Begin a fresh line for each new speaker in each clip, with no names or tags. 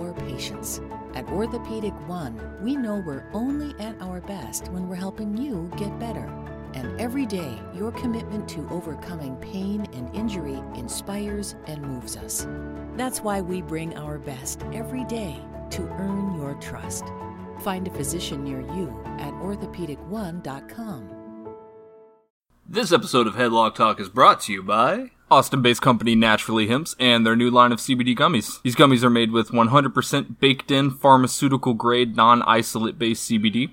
our patients. At Orthopedic One, we know we're only at our best when we're helping you get better. And every day, your commitment to overcoming pain and injury inspires and moves us. That's why we bring our best every day to earn your trust. Find a physician near you at orthopedic1.com.
This episode of Headlock Talk is brought to you by
Austin based company Naturally Hemps and their new line of CBD gummies. These gummies are made with 100% baked in pharmaceutical grade non isolate based CBD.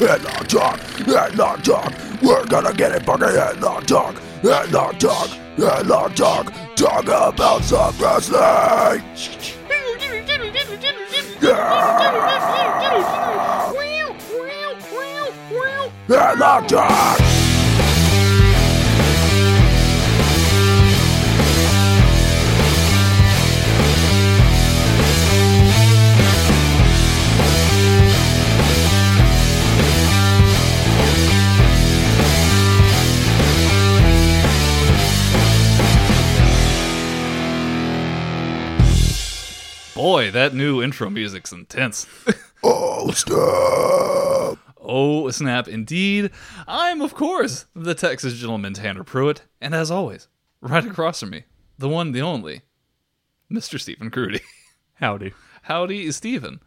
Headlock talk, headlock talk. We're gonna get it fucking headlock talk, headlock talk, headlock talk. Talk about some wrestling. Headlock talk.
Boy, that new intro music's intense.
Oh stop.
oh, snap, indeed. I'm, of course, the Texas gentleman Tanner Pruitt, and as always, right across from me, the one, the only, Mr. Stephen Crudy.
Howdy.
Howdy, Stephen.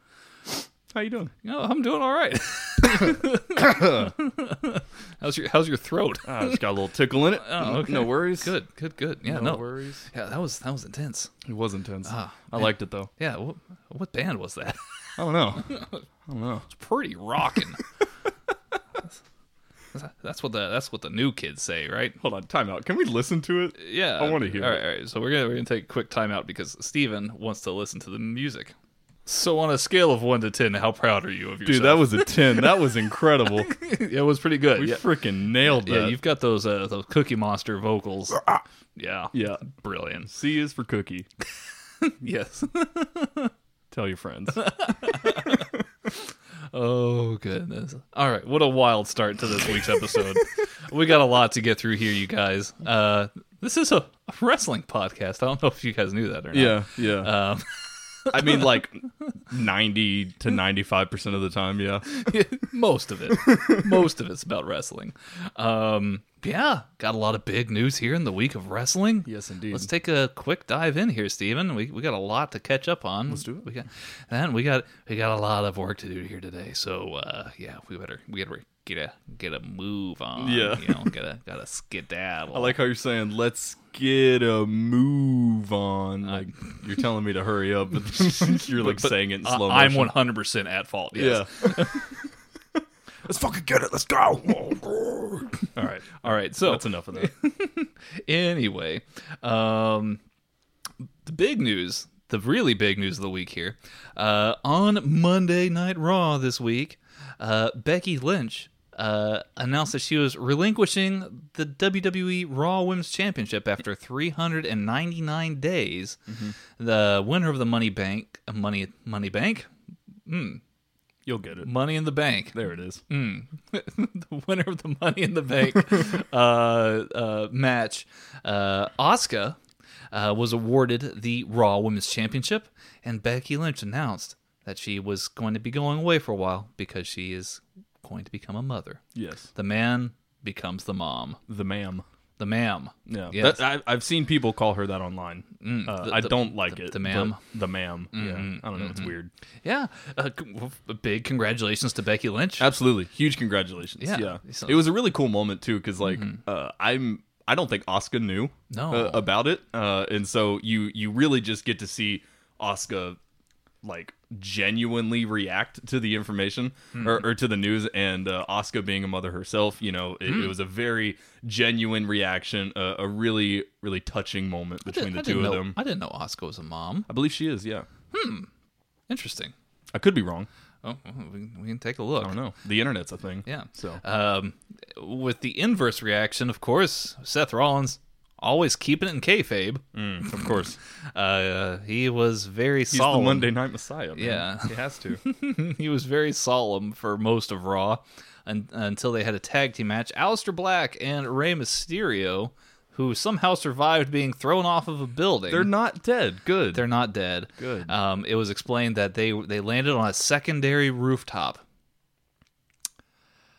How you doing?
Oh, I'm doing all right. how's your How's your throat?
I just got a little tickle in it.
Oh, okay.
No worries.
Good, good, good. Yeah,
No
no,
worries.
Yeah, that was that was intense.
It was intense.
Ah,
I
man.
liked it though.
Yeah, what, what band was that?
I don't know. I don't know.
It's pretty rocking. that's what the that's what the new kids say, right?
Hold on, time out. Can we listen to it?
Yeah,
I wanna hear
All
it.
right, all right. So we're gonna we're gonna take a quick timeout because Steven wants to listen to the music. So on a scale of one to ten, how proud are you of yourself?
Dude, that was a 10. That was incredible.
it was pretty good.
We
yeah.
freaking nailed that.
yeah, you've got those uh, those Cookie Monster vocals. Yeah,
yeah.
brilliant.
C is for cookie.
Yes.
Tell your friends.
Oh goodness! All right, what a wild start to this week's episode. we got a lot to get through here, you guys. Uh, this is a, a wrestling podcast. I don't know if you guys knew that or not.
yeah, yeah.
Um,
I mean, like 90 to 95% of the time, yeah.
most of it, most of it's about wrestling. Um, yeah, got a lot of big news here in the week of wrestling.
Yes, indeed.
Let's take a quick dive in here, Steven. We we got a lot to catch up on. Let's
do it.
We got and we got we got a lot of work to do here today. So uh, yeah, we better we gotta get a get a move on.
Yeah.
you know, gotta gotta skedaddle.
I like how you're saying, let's get a move on. Like, you're telling me to hurry up, but you're like
But
saying it in
I-
slow
I'm 100 percent at fault. Yes.
Yeah.
Let's fucking get it. Let's go.
All right. All right. So
That's enough of that.
anyway, um, the big news the really big news of the week here. Uh, on Monday Night Raw this week, uh, Becky Lynch uh, announced that she was relinquishing the WWE Raw Women's Championship after 399 days. The winner of the Money Bank, Money Money Bank,
You'll get it.
Money in the Bank,
There it is.
the winner of the Money in the Bank uh, uh, match, uh, uh, was awarded the Raw Women's Championship, and Becky Lynch announced that she was going to be going away for a while because she is going to become a mother.
Yes.
The man becomes the mom.
The ma'am.
The ma'am.
Yeah.
Yes.
That, I, I've seen people call her that online. uh,
the-
I don't like
the-
it.
the ma'am?
The ma'am. Yeah. I don't know. It's weird.
Yeah. Uh, c- well, a big congratulations to Becky Lynch.
Absolutely. Huge congratulations.
Yeah.
Yeah.
So-
It was a really cool moment too cuz like uh, I'm I don't think Asuka knew
No.
uh, about it. Uh, and so you you really just get to see Asuka like genuinely react to the information or, or to the news and uh, Asuka being a mother herself, you know, it, it was a very genuine reaction, uh, a really really touching moment between
I
the two of
know-
them.
I didn't know Asuka was a mom.
I believe she is, yeah.
Hmm interesting.
I could be wrong.
Oh, well, we, we can take a look.
I don't know. The internet's a thing.
Yeah.
So
Um, with the inverse reaction, of course, Seth Rollins always keeping it in kayfabe.
Mm, of course.
Uh, he was very
He's
solemn.
the Monday Night Messiah. Man.
Yeah.
He has to.
he was very solemn for most of Raw un- until they had a tag team match. Aleister Black and Rey Mysterio, who somehow survived being thrown off of a building.
They're not dead. Good.
They're not dead.
Good.
Um, it was explained that they they landed on a secondary rooftop.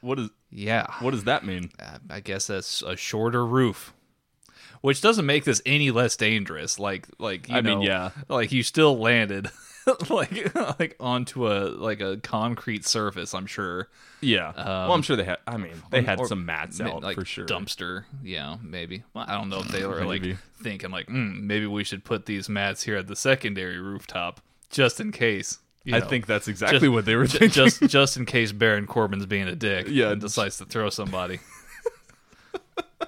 what is
Yeah.
what does that mean?
Uh, I guess that's a shorter roof, which doesn't make this any less dangerous. Like, like you
I mean,
know,
yeah.
like you still landed like like onto a like a concrete surface. I'm sure.
Yeah. well, I'm sure they had. I mean, they had
Or-
some mats out
like
for sure.
Dumpster, yeah, maybe. Well, I don't know if they were like thinking like, mm, maybe we should put these mats here at the secondary rooftop just in case. you
I
know.
think that's exactly
Just-
what they were thinking.
just just in case Baron Corbin's being a dick,
Yeah.
and decides to throw somebody.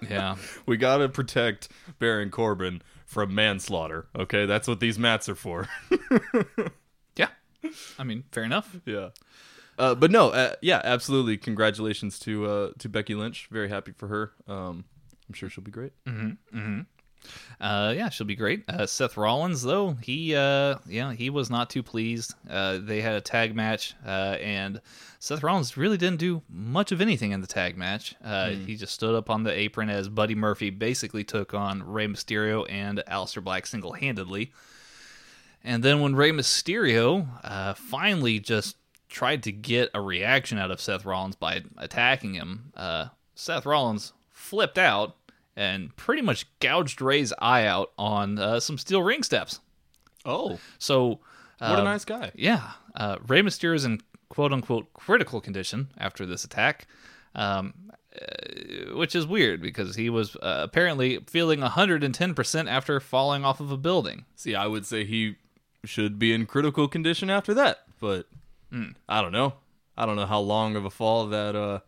yeah,
we gotta protect Baron Corbin from manslaughter. Okay, that's what these mats are for.
yeah. I mean, fair enough.
yeah. Uh, but no, uh, yeah, absolutely. Congratulations to uh, to Becky Lynch. Very happy for her. Um, I'm sure she'll be great.
Uh, yeah, she'll be great. Uh, Seth Rollins, though, he, uh, yeah, he was not too pleased. Uh, they had a tag match, uh, and Seth Rollins really didn't do much of anything in the tag match. Uh, He just stood up on the apron as Buddy Murphy basically took on Rey Mysterio and Aleister Black single handedly. And then when Rey Mysterio uh, finally just tried to get a reaction out of Seth Rollins by attacking him, uh, Seth Rollins flipped out and pretty much gouged Rey's eye out on uh, some steel ring steps.
Oh,
So,
what a
uh,
nice guy.
yeah, uh, Rey Mysterio is in quote unquote critical condition after this attack, um, uh, which is weird because he was uh, apparently feeling 110% after falling off of a building.
See, I would say he should be in critical condition after that, but
Hmm.
I don't know. I don't know how long of a fall that uh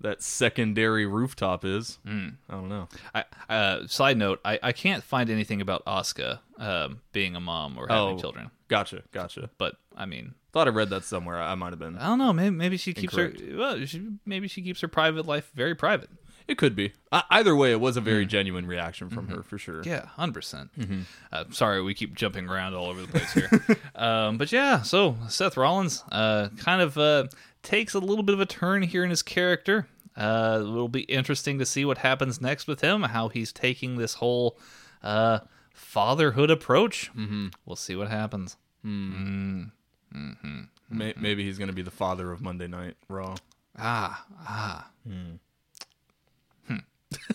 that secondary rooftop is.
Hmm.
I don't know.
I, uh, side note: I, I can't find anything about Asuka um, being a mom or having
Oh.
children.
Gotcha, gotcha.
But I mean,
Thought I read that somewhere. I might have been.
I don't know. Maybe, maybe she keeps
Incorrect.
her. Well, she, maybe she keeps her private life very private.
It could be. I, either way, it was a very genuine reaction from her for sure.
Mm-hmm. Yeah, 100 percent.
Mm-hmm.
Uh, sorry, we keep jumping around all over the place here. um, but yeah, so Seth Rollins uh, kind of uh, takes a little bit of a turn here in his character. Uh, it'll be interesting to see what happens next with him, how he's taking this whole uh, fatherhood approach. Mm-hmm. We'll see what happens.
May, maybe he's going to be the father of Monday Night Raw.
Ah, ah.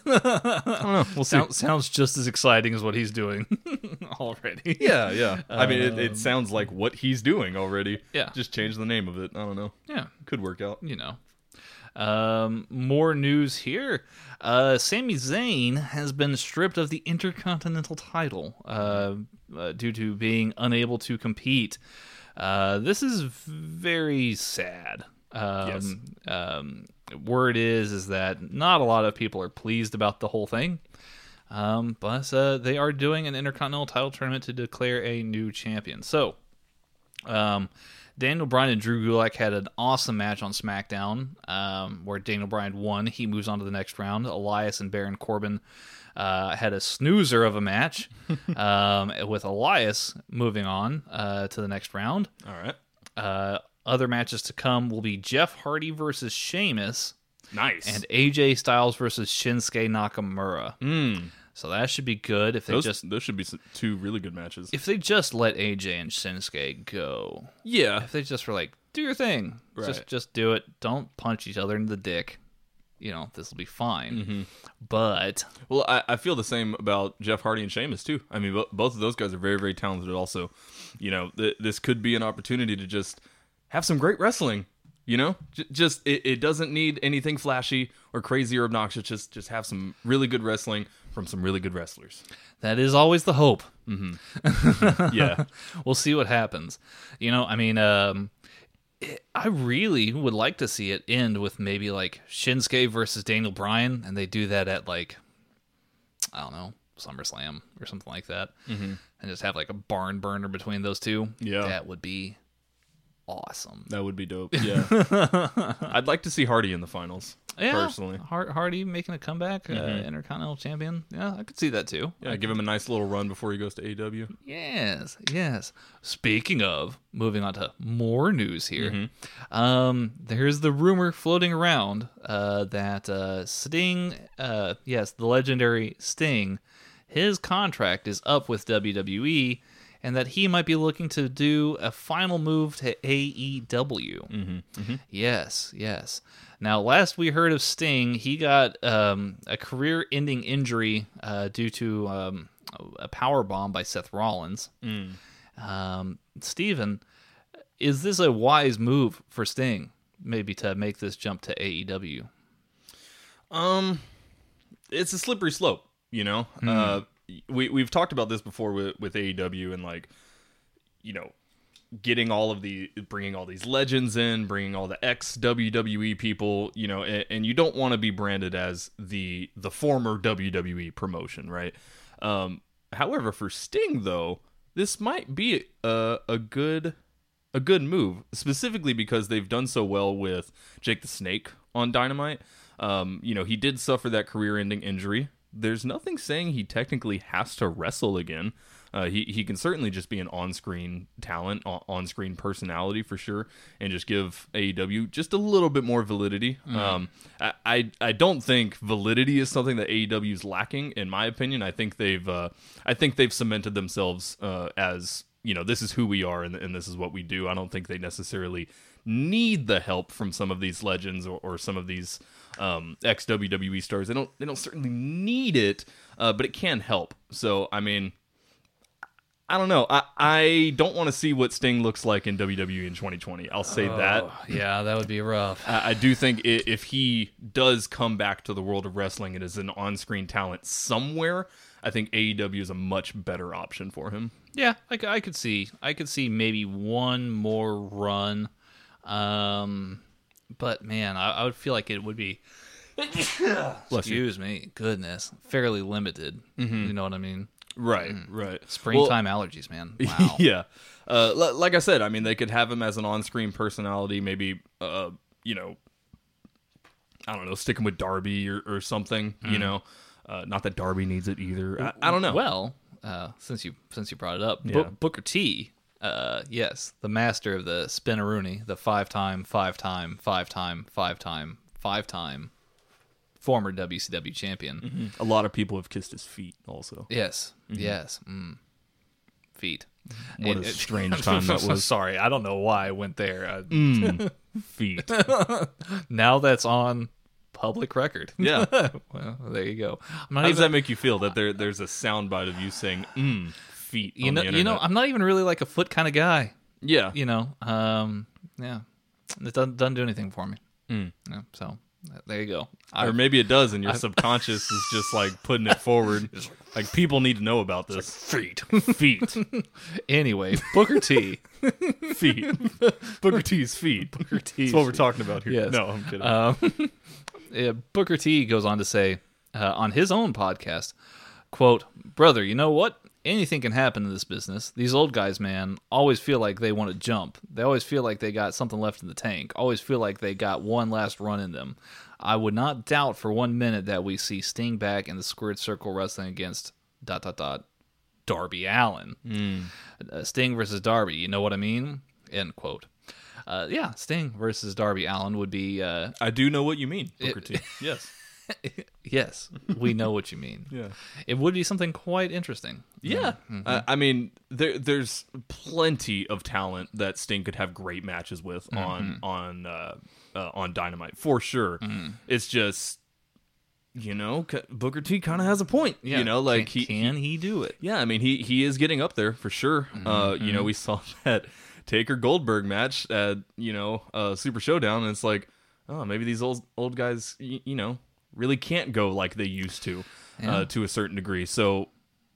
I don't know. We'll see.
Sounds sounds just as exciting as what he's doing already.
yeah, yeah. I mean, it, it sounds like what he's doing already.
Yeah.
Just change the name of it. I don't know.
yeah.
Could work out.
you know. Um, more news here. Uh, Sami Zayn has been stripped of the Intercontinental title uh, uh, due to being unable to compete. Uh, this is very sad. Um,
Yes.
um, word is is that not a lot of people are pleased about the whole thing. Um, but uh, they are doing an intercontinental title tournament to declare a new champion. So, um, Daniel Bryan and Drew Gulak had an awesome match on SmackDown, um, where Daniel Bryan won. He moves on to the next round. Elias and Baron Corbin uh, had a snoozer of a match, um, with Elias moving on uh, to the next round.
All right.
Uh, other matches to come will be Jeff Hardy versus Sheamus
Nice.
and AJ Styles versus Shinsuke Nakamura.
Mm.
So that should be good if they
those
just
those should be two really good matches.
if they just let AJ and Shinsuke go.
yeah.
If they just were like, do your thing,
Right.
just just do it. Don't punch each other in the dick. You know this will be fine. But
Well, I, I feel the same about Jeff Hardy and Sheamus too. I mean, bo- both of those guys are very, very talented. Also, you know, th- this could be an opportunity to just have some great wrestling. You know, J- just it, it doesn't need anything flashy or crazy or obnoxious. Just just have some really good wrestling from some really good wrestlers.
that is always the hope.
Yeah,
we'll see what happens. You know, I mean, um, it, I really would like to see it end with maybe like Shinsuke versus Daniel Bryan, and they do that at like, I don't know, SummerSlam or something like that, mm-hmm. and just have like a barn burner between those two.
Yeah.
that would be awesome.
that would be dope. Yeah, I'd like to see Hardy in the finals.
Yeah,
personally.
Har- Hardy making a comeback, uh, Intercontinental Champion. Yeah, I could see that too.
Yeah, give him a nice little run before he goes to AW.
Yes, yes. Speaking of, moving on to more news here. Um, there's the rumor floating around uh, that uh, Sting, uh, yes, the legendary Sting, his contract is up with WWE, and that he might be looking to do a final move to AEW. Yes, yes. Now, last we heard of Sting, he got um, a career-ending injury uh, due to um, a power bomb by Seth Rollins. Um, Steven, is this a wise move for Sting? Maybe to make this jump to AEW.
Um, it's a slippery slope, you know. Uh, we we've talked about this before with with AEW and like, you know, getting all of the bringing all these legends in, bringing all the ex WWE people, you know, and, and you don't want to be branded as the the former WWE promotion, right? Um, however, for Sting though, this might be a a good a good move, specifically because they've done so well with Jake the Snake on Dynamite. Um, you know, he did suffer that career-ending injury. There's nothing saying he technically has to wrestle again. Uh, he he can certainly just be an on-screen talent, on- on-screen personality for sure, and just give AEW just a little bit more validity. Um, I, I I don't think validity is something that AEW is lacking, in my opinion. I think they've uh, I think they've cemented themselves uh, as you know this is who we are and, and this is what we do. I don't think they necessarily need the help from some of these legends or, or some of these um, ex WWE stars. They don't they don't certainly need it, uh, but it can help. So I mean. I don't know. I, I don't want to see what Sting looks like in WWE in 2020. I'll say that.
Yeah, that would be rough.
I, I do think if he does come back to the world of wrestling and is an on-screen talent somewhere, I think AEW is a much better option for him.
Yeah, I, I could see. I could see maybe one more run. Um, but man, I, I would feel like it would be. excuse me, goodness, fairly limited. You know what I mean?
Right, right.
Springtime allergies, man. Wow.
yeah. Uh, li- like I said, I mean, they could have him as an on-screen personality, maybe, uh, you know, I don't know, sticking with Darby or, or something, you know. Uh, not that Darby needs it either. I, I don't know.
Well, uh, since you since you brought it up,
Yeah.
Bo- Booker T. Uh, yes, the master of the spinneroonie, the five-time, five-time, five-time, five-time, five-time former WCW champion.
a lot of people have kissed his feet also.
Yes, yes. Mm. Feet.
What
And
a
it-
strange time that was.
Sorry, I don't know why I went there. Uh,
Feet.
Now that's on public record.
Yeah.
well, there you go. I'm not
How does
even,
that make you feel that there there's a soundbite of you saying mm, feet?
you know, you know. I'm not even really like a foot kind of guy.
yeah,
You know, um, yeah, it doesn't, doesn't do anything for me.
Mm.
Yeah, so there you go. I,
or maybe it does, and your subconscious is just like putting it forward. Like people need to know about this.
feet.
feet,
anyway, Booker T.
feet. Booker T's feet.
Booker T.
That's what we're talking about here.
Yes.
No, I'm kidding.
Um, yeah, Booker T goes on to say uh, on his own podcast, Quote, Brother, you know what? Anything can happen in this business. These old guys, man, always feel like they want to jump. They always feel like they got something left in the tank. Always feel like they got one last run in them. I would not doubt for one minute that we see Sting back in the squared circle wrestling against dot dot dot Darby Allin. Uh, Sting versus Darby. You know what I mean? End quote. Uh, yeah, Sting versus Darby Allin would be. Uh,
I do know what you mean, Booker T. Yes.
yes, we know what you mean.
Yeah.
It would be something quite interesting.
Yeah, I, I mean, there, there's plenty of talent that Sting could have great matches with on on uh, uh, on Dynamite for sure. It's just, you know, Booker T kind of has a point. you know, like
can,
he,
can he do it?
yeah, I mean, he he is getting up there for sure. Uh, you know, we saw that Taker Goldberg match at you know uh, Super Showdown, and it's like, oh, maybe these old old guys, y- you know, really can't go like they used to, uh, to a certain degree. So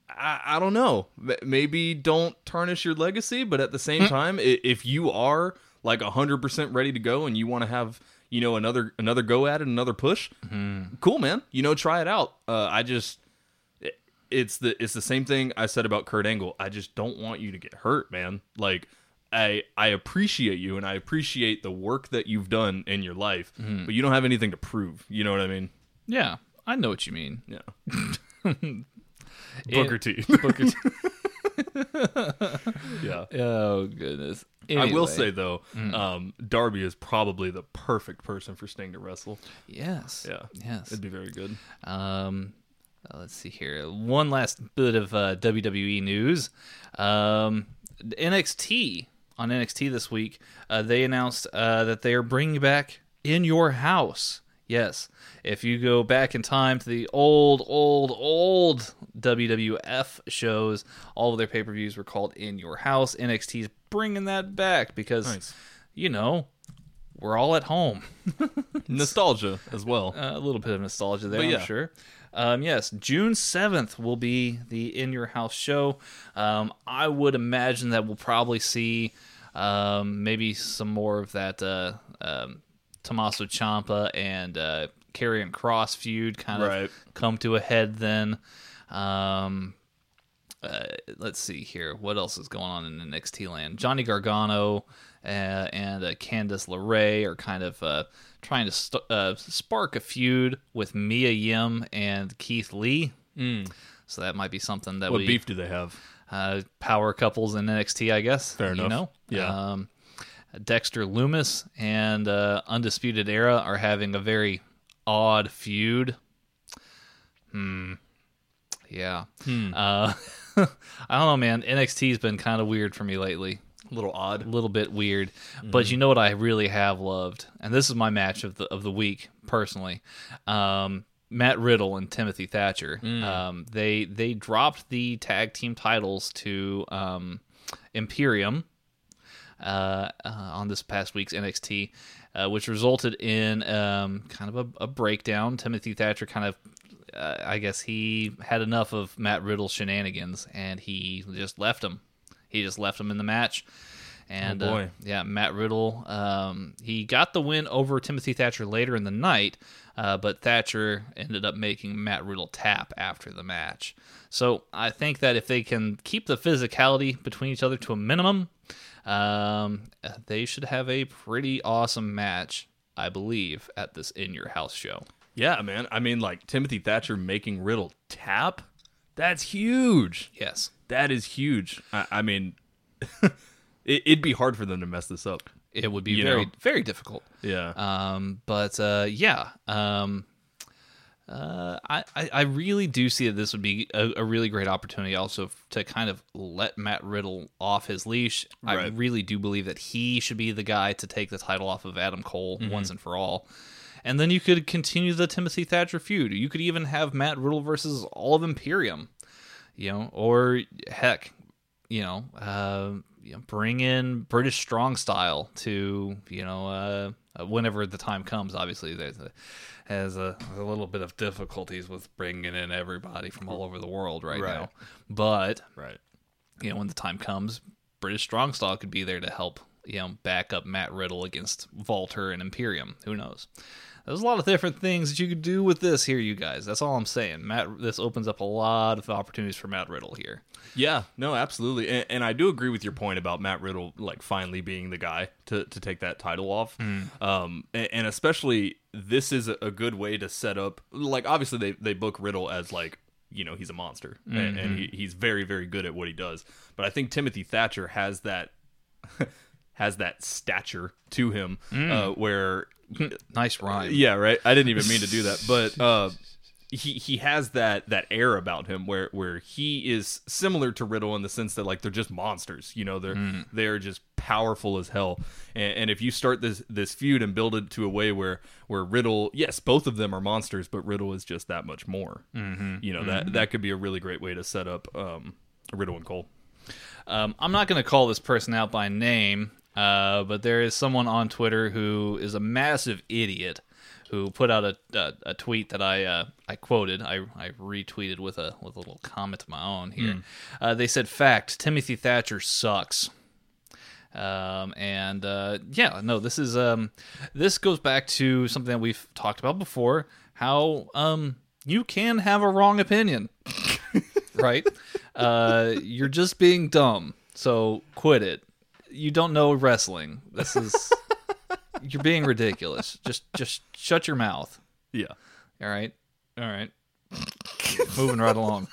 I, I don't know. Maybe don't tarnish your legacy, but at the same time, if you are like hundred percent ready to go and you want to have you know another another go at it, another push, cool, man. You know, try it out. Uh, I just it- it's the it's the same thing I said about Kurt Angle. I just don't want you to get hurt, man. Like I I appreciate you and I appreciate the work that you've done in your life, but you don't have anything to prove. You know what I mean?
Yeah, I know what you mean.
Yeah. Booker T.
Booker T.
yeah.
oh goodness.
I will say though, um, Darby is probably the perfect person for Sting to wrestle.
yes.
Yeah.
Yes.
It'd be very good.
Um, uh, let's see here. One last bit of uh, WWE news. Um, NXT on NXT this week, uh, they announced uh, that they are bringing back In Your House. Yes, if you go back in time to the old, old, old WWF shows, all of their pay per views were called In Your House. NXT is bringing that back because,
Nice.
you know, we're all at home.
Nostalgia as well.
Uh, a little bit of nostalgia there,
But yeah.
I'm sure. Um, yes, June 7th will be the In Your House show. Um, I would imagine that we'll probably see um, maybe some more of that uh, um, Tommaso Ciampa and uh, Karrion Kross feud kind of
Right.
come to a head then. Um, uh, let's see here. What else is going on in NXT land? Johnny Gargano uh, and uh, Candice LeRae are kind of uh, trying to st- uh, spark a feud with Mia Yim and Keith Lee. Mm. So that might be something that
what
we
beef do they have?
uh, power couples in NXT, I guess.
Fair
you
enough.
know?
Yeah.
Um, Dexter Lumis and uh, Undisputed Era are having a very odd feud. Hmm. Yeah. Uh, I don't know, man. NXT's been kind of weird for me lately.
A little odd.
A little bit weird. But you know what I really have loved? And this is my match of the of the week, personally. Um, Matt Riddle and Timothy Thatcher. Um, they they dropped the tag team titles to um, Imperium uh, uh, on this past week's NXT, uh, which resulted in um, kind of a, a breakdown. Timothy Thatcher kind of, uh, I guess he had enough of Matt Riddle's shenanigans and he just left him. He just left him in the match. And
Oh,
uh, yeah, Matt Riddle, um, he got the win over Timothy Thatcher later in the night, uh, but Thatcher ended up making Matt Riddle tap after the match. So I think that if they can keep the physicality between each other to a minimum, um, they should have a pretty awesome match, I believe, at this In Your House show.
Yeah, man. I mean, like Timothy Thatcher making Riddle tap. That's huge.
Yes.
That is huge. I, I mean, it, it'd be hard for them to mess this up.
It would be
You
very,
know?
very difficult.
Yeah.
Um, but uh, yeah, um, uh, I, I really do see that this would be a, a really great opportunity also to kind of let Matt Riddle off his leash. I really do believe that he should be the guy to take the title off of Adam Cole
Mm-hmm.
once and for all. And then you could continue the Timothy Thatcher feud. You could even have Matt Riddle versus all of Imperium, you know, or heck, you know, uh, you know, bring in British Strong Style to you know uh, whenever the time comes. Obviously, there's has a, a little bit of difficulties with bringing in everybody from all over the world right,
Right.
now, but
right.
you know when the time comes, British Strong Style could be there to help you know back up Matt Riddle against Walter and Imperium. Who knows? There's a lot of different things that you could do with this here, you guys. That's all I'm saying. Matt, this opens up a lot of opportunities for Matt Riddle here.
Yeah, no, absolutely, and, and I do agree with your point about Matt Riddle like finally being the guy to, to take that title off, um, and, and especially this is a, good way to set up. Like, obviously, they they book Riddle as like you know he's a monster, and, and he, he's very very good at what he does. But I think Timothy Thatcher has that has that stature to him, uh, where
Nice rhyme.
yeah, right. I didn't even mean to do that, but uh, he he has that that air about him where where he is similar to Riddle in the sense that like they're just monsters. You know, they're they're just powerful as hell. And, and if you start this this feud and build it to a way where where Riddle, yes, both of them are monsters, but Riddle is just that much more. Mm-hmm. You know that that could be a really great way to set up um, Riddle and Cole.
Um, I'm not going to call this person out by name, uh, but there is someone on Twitter who is a massive idiot who put out a, a, a tweet that I uh, I quoted. I, I retweeted with a with a little comment of my own here. Uh, they said, "Fact: Timothy Thatcher sucks." Um, and uh, yeah, no, this is um, this goes back to something that we've talked about before. How um, you can have a wrong opinion, right? Uh, you're just being dumb, so quit it. You don't know wrestling. This is you're being ridiculous. Just just shut your mouth.
Yeah,
All right, all right. Moving right along.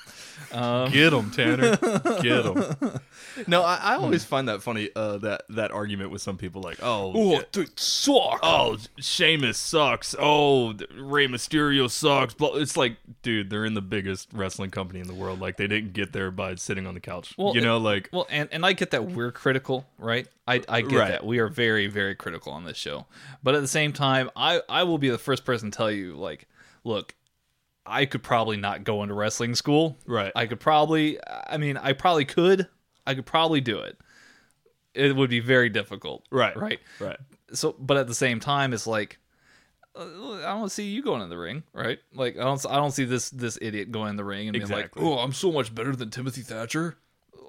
Get them, Tanner, get them. No, I, I always find that funny. Uh, that that argument with some people, like, oh, yeah,
dude, suck.
oh, Sheamus sucks. Oh, Rey Mysterio sucks. Blah- It's like, dude, they're in the biggest wrestling company in the world. Like, they didn't get there by sitting on the couch.
Well,
you know, like,
Well, and, and I get that we're critical, right? I, I get
Right.
that. We are very, very critical on this show. But at the same time, I, I will be the first person to tell you, like, look, I could probably not go into wrestling school.
Right.
I could probably, I mean, I probably could. I could probably do it. It would be very difficult.
right,
Right.
right.
So, but at the same time, it's like, uh, I don't see you going in the ring, right? Like, I don't, I don't see this this idiot going in the ring and
Exactly.
being like, "Oh, I'm so much better than Timothy Thatcher."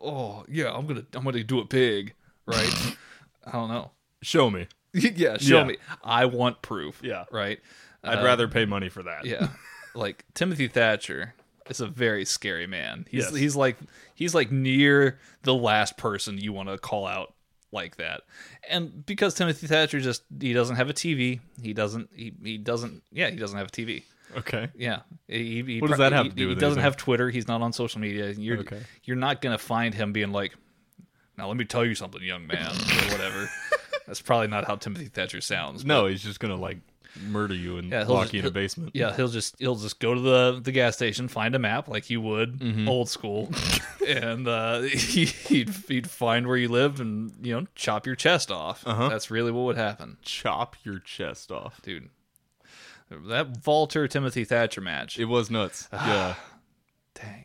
Oh, yeah, I'm gonna, I'm gonna do it big, right? I don't know.
Show me.
yeah, show
Yeah.
me. I want proof.
Yeah.
right.
I'd
Uh,
rather pay money for that.
Yeah, like Timothy Thatcher is a very scary man. He's
Yes.
he's like he's like near the last person you want to call out like that. And because Timothy Thatcher just he doesn't have a TV, he doesn't he, he doesn't yeah, he doesn't have a TV.
Okay.
Yeah. He, he
What does that have
he,
to do with He
doesn't
anything?
have Twitter. He's not on social media. You're
Okay.
you're not gonna find him being like, now let me tell you something, young man, or whatever. That's probably not how Timothy Thatcher sounds.
No, he's just gonna like murder you and
Yeah,
lock
just-
you in a basement.
Yeah, he'll just he'll just go to the the gas station, find a map like you would
Mm-hmm.
old school, and uh, he, he'd he'd find where you lived and you know chop your chest off.
Uh-huh.
That's really what would happen,
Chop your chest off.
dude. That Walter Timothy Thatcher match,
It was nuts. yeah.
dang,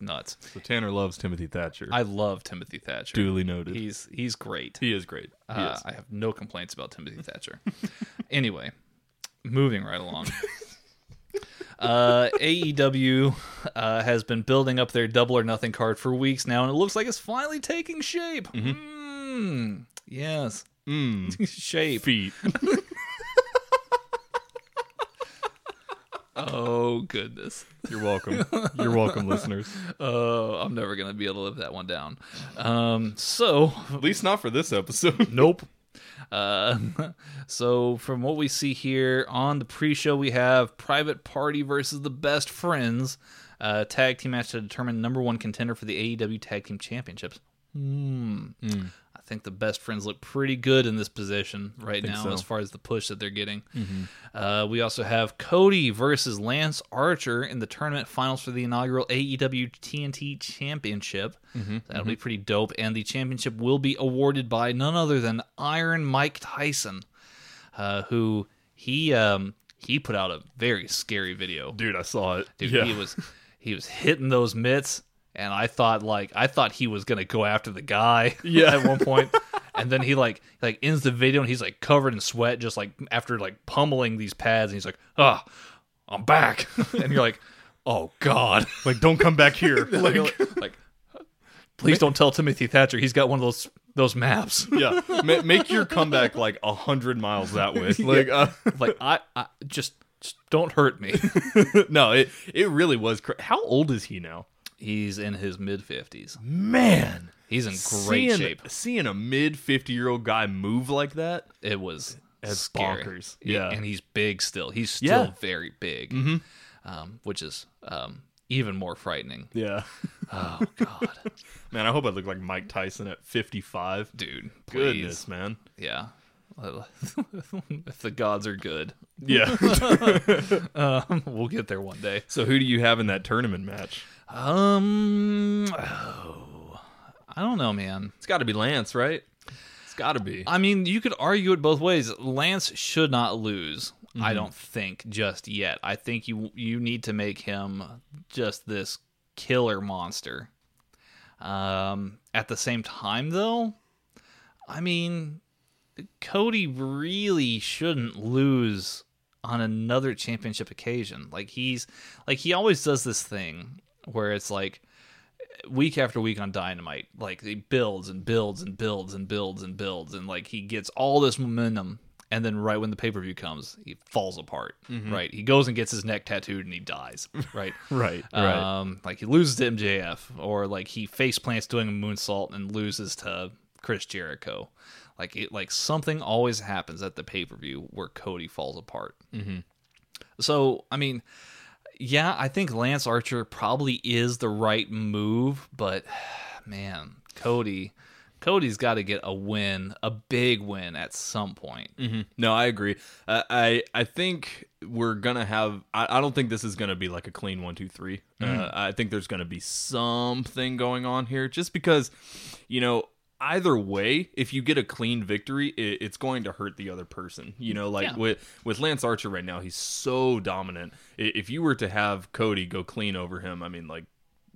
it's nuts.
So Tanner loves Timothy Thatcher.
I love Timothy Thatcher.
duly noted.
He's he's great.
he is great. He
Uh,
is.
I have no complaints about Timothy Thatcher. anyway, moving right along. Uh, AEW uh, has been building up their Double or Nothing card for weeks now, and it looks like it's finally taking shape. Mm, yes,
Mm.
shape.
Feet.
Oh goodness.
You're welcome. You're welcome, listeners.
Oh, I'm never gonna be able to live that one down. Um, so
At least not for this episode.
Nope. Uh, so from what we see here on the pre-show, we have Private Party versus the Best Friends, uh, tag team match to determine number one contender for the AEW Tag Team Championships. Hmm. I think the Best Friends look pretty good in this position right now,
so. Mm-hmm.
as far as the push that they're getting. Uh, we also have Cody versus Lance Archer in the tournament finals for the inaugural AEW TNT Championship.
Mm-hmm.
That'll be pretty dope. And the championship will be awarded by none other than Iron Mike Tyson, uh, who he um, he put out a very scary video.
Dude, I saw it.
Dude,
yeah.
he was he was hitting those mitts, and I thought like I thought he was gonna go after the guy.
Yeah.
at one point, and then he like like ends the video and he's like covered in sweat, just like after like pummeling these pads, and he's like, "Ah, I'm back," and you're like, "Oh God!"
like, don't come back here.
like, like, please don't tell Timothy Thatcher he's got one of those those maps.
yeah, Ma- make your comeback like a hundred miles that way. Like, uh,
like I, I just, just don't hurt me.
no, it it really was. Cra- How old is he now?
He's in his mid fifties.
Man,
He's in great
seeing,
shape.
Seeing a mid fifty year old guy move like that,
It was
That's
scary.
bonkers.
He-
Yeah.
and he's big still. He's still
Yeah. Mm-hmm.
very big, um, which is um, even more frightening.
yeah.
Oh God,
Man, I hope I look like Mike Tyson at fifty five.
dude, please.
Goodness, man.
yeah. if the gods are good,
Yeah.
um, we'll get there one day.
so who do you have in that tournament match?
Um, oh, I don't know, man.
It's got to be Lance, right? It's got to be.
I mean, you could argue it both ways. Lance should not lose. I don't think just yet. I think you you need to make him just this killer monster. Um, at the same time, though, I mean, Cody really shouldn't lose on another championship occasion. Like he's like he always does this thing where it's like week after week on Dynamite, like he builds and builds and builds and builds and builds and like he gets all this momentum and then right when the pay-per-view comes, he falls apart. Right? He goes and gets his neck tattooed and he dies. Right?
Right, right.
Um, like he loses to MJF, or like he face plants doing a moonsault and loses to Chris Jericho. Like it, like something always happens at the pay per view where Cody falls apart. Mm-hmm. So I mean, yeah, I think Lance Archer probably is the right move, but man, Cody, Cody's got to get a win, a big win at some point.
No, I agree. Uh, I I think we're gonna have. I, I don't think this is gonna be like a clean one, two, three. Uh, I think there's gonna be something going on here, just because, you know. Either way, if you get a clean victory, it, it's going to hurt the other person. You know, like
Yeah.
with with Lance Archer right now, he's so dominant. If you were to have Cody go clean over him, I mean, like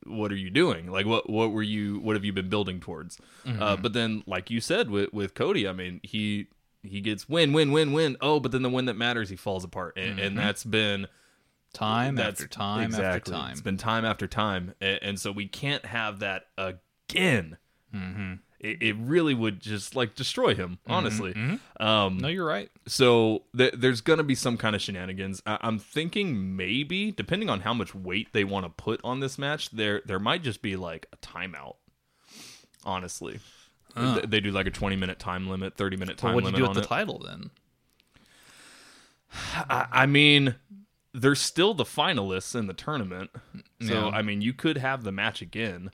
what are you doing? Like what what were you what have you been building towards? Uh, but then like you said with with Cody, I mean he he gets win win win win. Oh, but then the win that matters he falls apart, and, and that's been
Time
that's
after time
exactly.
after time.
It's been time after time, and, and so we can't have that again. Mm-hmm. It, it really would just like destroy him, mm-hmm, honestly. Mm-hmm. Um,
no, you're right.
so th- there's going to be some kind of shenanigans. I- I'm thinking maybe, depending on how much weight they want to put on this match, there there might just be like a timeout. Honestly, Th- they do like a 20 minute time limit, 30 minute time
Well, what'd you
limit
do
on
with the
it.
title then?
I, I mean, they're still the finalists in the tournament, mm, so
Yeah.
I mean, you could have the match again.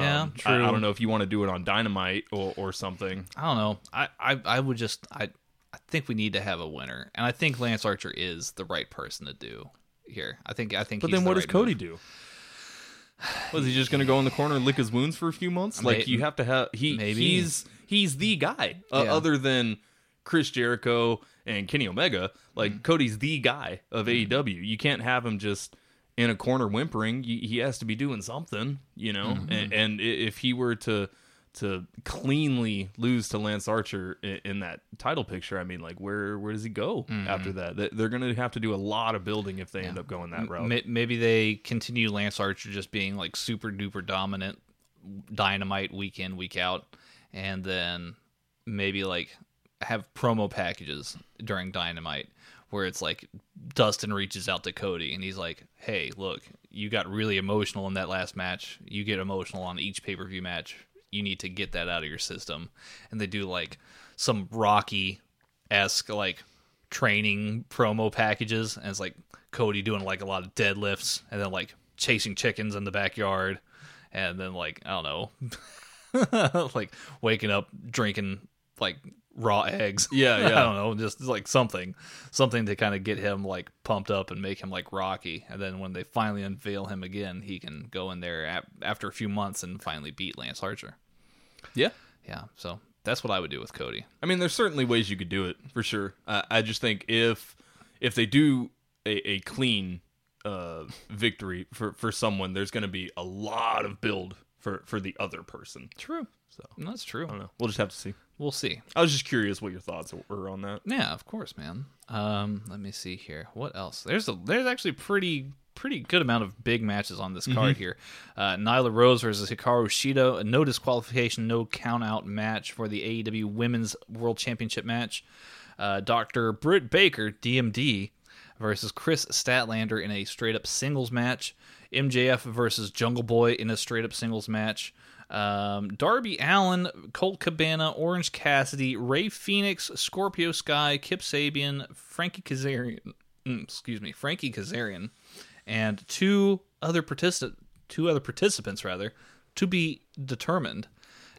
Yeah,
I- I, don't know if you want to do it on Dynamite or, or something.
I don't know. I, I, I would just I I think we need to have a winner, and I think Lance Archer is the right person to do here. I think I think.
But then
the
what does Cody
move.
do? Was he just going to go in the corner and lick his wounds for a few months? Like you have to have he
maybe.
he's he's the guy uh,
Yeah.
other than Chris Jericho and Kenny Omega. Like
Mm.
Cody's the guy of AEW. You can't have him just in a corner whimpering. He has to be doing something, you know.
Mm-hmm.
And, and if he were to to cleanly lose to Lance Archer in, in that title picture, I mean, like where where does he go
Mm-hmm.
after that? They- They're going to have to do a lot of building if they end up going that route.
Maybe they continue Lance Archer just being like super duper dominant, dynamite week in week out, and then maybe like have promo packages during Dynamite where it's like Dustin reaches out to Cody and he's like, "Hey, look, you got really emotional in that last match. You get emotional on each pay per view match. You need to get that out of your system." And they do like some Rocky esque like training promo packages, and it's like Cody doing like a lot of deadlifts and then like chasing chickens in the backyard, and then like I don't know, like waking up drinking like raw eggs.
Yeah, yeah.
I don't know, just like something, something to kind of get him like pumped up and make him like Rocky. And then when they finally unveil him again, he can go in there ap- after a few months and finally beat Lance Archer.
yeah.
Yeah, so that's what I would do with Cody.
I mean, there's certainly ways you could do it for sure. Uh, I just think if if they do a, a clean uh, victory for for someone, there's going to be a lot of build for for the other person.
True. So that's true.
I don't know. We'll just have to see.
We'll see.
I was just curious what your thoughts were on that.
Yeah, of course, man. Um, let me see here. What else? There's a there's actually pretty pretty good amount of big matches on this card here. Uh, Nyla Rose versus Hikaru Shida, a no disqualification, no count out match for the AEW Women's World Championship match. Uh, Dr. Britt Baker, DMD, versus Kris Statlander in a straight up singles match. MJF versus Jungle Boy in a straight up singles match. Um, Darby Allin, Colt Cabana, Orange Cassidy, Rey Fenix, Scorpio Sky, Kip Sabian, Frankie Kazarian, mm, excuse me, Frankie Kazarian, and two other particip- two other participants rather to be determined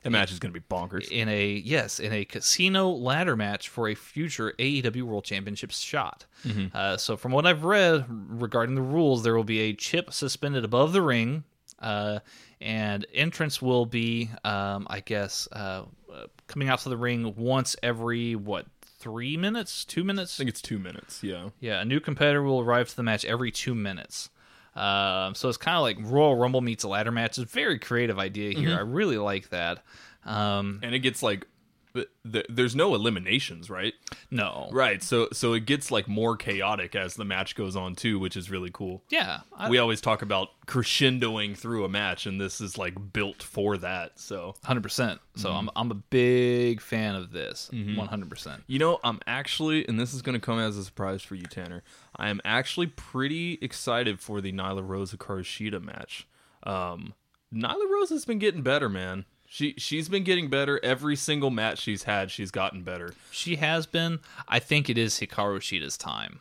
The match is going to be bonkers.
in a yes in a casino ladder match for a future AEW World Championship shot. Uh, so from what I've read regarding the rules, there will be a chip suspended above the ring, uh, and entrance will be, um, I guess, uh, uh, coming out to the ring once every what three minutes, two minutes.
I think it's two minutes. Yeah.
Yeah, a new competitor will arrive to the match every two minutes. Um, so it's kind of like Royal Rumble meets a ladder match. It's a very creative idea here. I really like that. Um,
And it gets like, th- th- there's no eliminations, right?
no,
Right. So so it gets like more chaotic as the match goes on too, which is really cool.
yeah, I,
we always talk about crescendoing through a match, and this is like built for that. So
hundred percent. So I'm I'm a big fan of this, hundred percent.
You know, I'm actually, and this is going to come as a surprise for you, Tanner. I am actually pretty excited for the Nyla Rose Hikaru match. Um, Nyla Rose has been getting better, man. She she's been getting better every single match she's had. She's gotten better.
She has been. I think it is Hikaru Shida's time.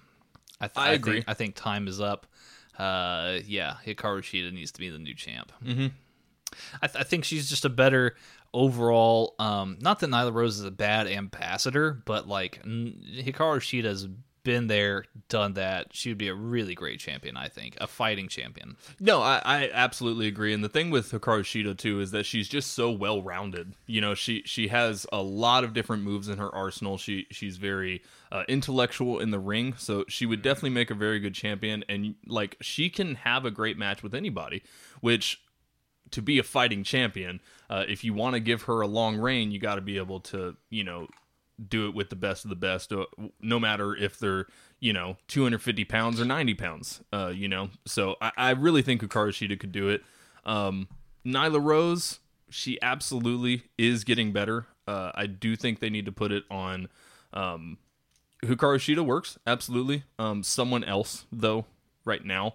I, th-
I agree.
Think, I think time is up. Uh, yeah, Hikaru Shida needs to be the new champ. Mm-hmm. I, th- I think she's just a better overall. Um, not that Nyla Rose is a bad ambassador, but like n- Hikaru Shida's been there, done that. She would be a really great champion. I think a fighting champion.
No, I, I absolutely agree. And the thing with Hikaru Shida too is that she's just so well rounded. You know, she she has a lot of different moves in her arsenal. She she's very uh, intellectual in the ring, so she would definitely make a very good champion. And like she can have a great match with anybody, which to be a fighting champion, uh, if you want to give her a long reign, you got to be able to, you know, do it with the best of the best, uh, no matter if they're, you know, 250 pounds or 90 pounds, uh, you know. So I, I really think Hikaru Shida could do it. Um, Nyla Rose, she absolutely is getting better. Uh, I do think they need to put it on. Um, Hikaru Shida works absolutely. Um, someone else though, right now,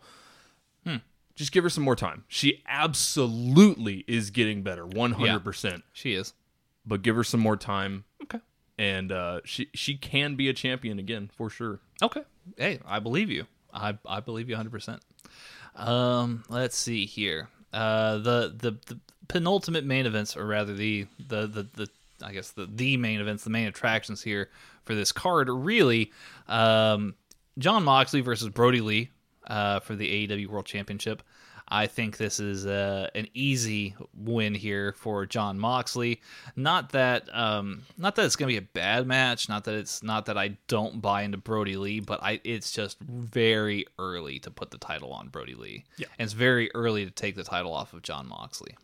Hmm just give her some more time. She absolutely is getting better, one hundred percent.
She is.
But give her some more time. And uh, she she can be a champion again for sure.
Okay. Hey, I believe you. I I believe you 100%. Um, let's see here. Uh, the the the penultimate main events, or rather the the the, the I guess the the main events, the main attractions here for this card, really um, Jon Moxley versus Brodie Lee uh, for the AEW World Championship. I think this is uh, an easy win here for Jon Moxley. Not that, um, not that it's going to be a bad match. Not that it's not that I don't buy into Brodie Lee, but I it's just very early to put the title on Brodie Lee.
Yeah.
and it's very early to take the title off of Jon Moxley.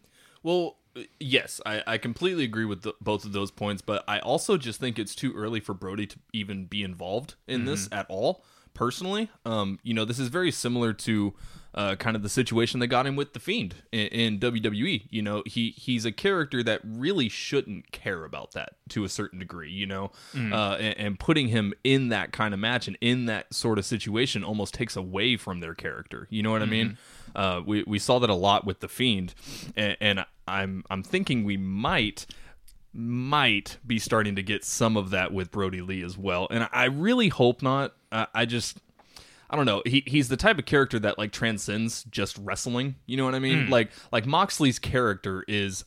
Well, yes, I, I completely agree with the, both of those points, but I also just think it's too early for Brodie to even be involved in this at all. Personally, um, you know, this is very similar to uh, kind of the situation they got him with the Fiend in, in WWE. You know, he he's a character that really shouldn't care about that to a certain degree. You know, uh, and, and putting him in that kind of match and in that sort of situation almost takes away from their character. You know what I mean? Uh, we we saw that a lot with the Fiend, and, and I'm I'm thinking we might might be starting to get some of that with Brodie Lee as well. And I really hope not. I, I just I don't know. He he's the type of character that like transcends just wrestling. You know what I mean? Hmm. Like like Moxley's character is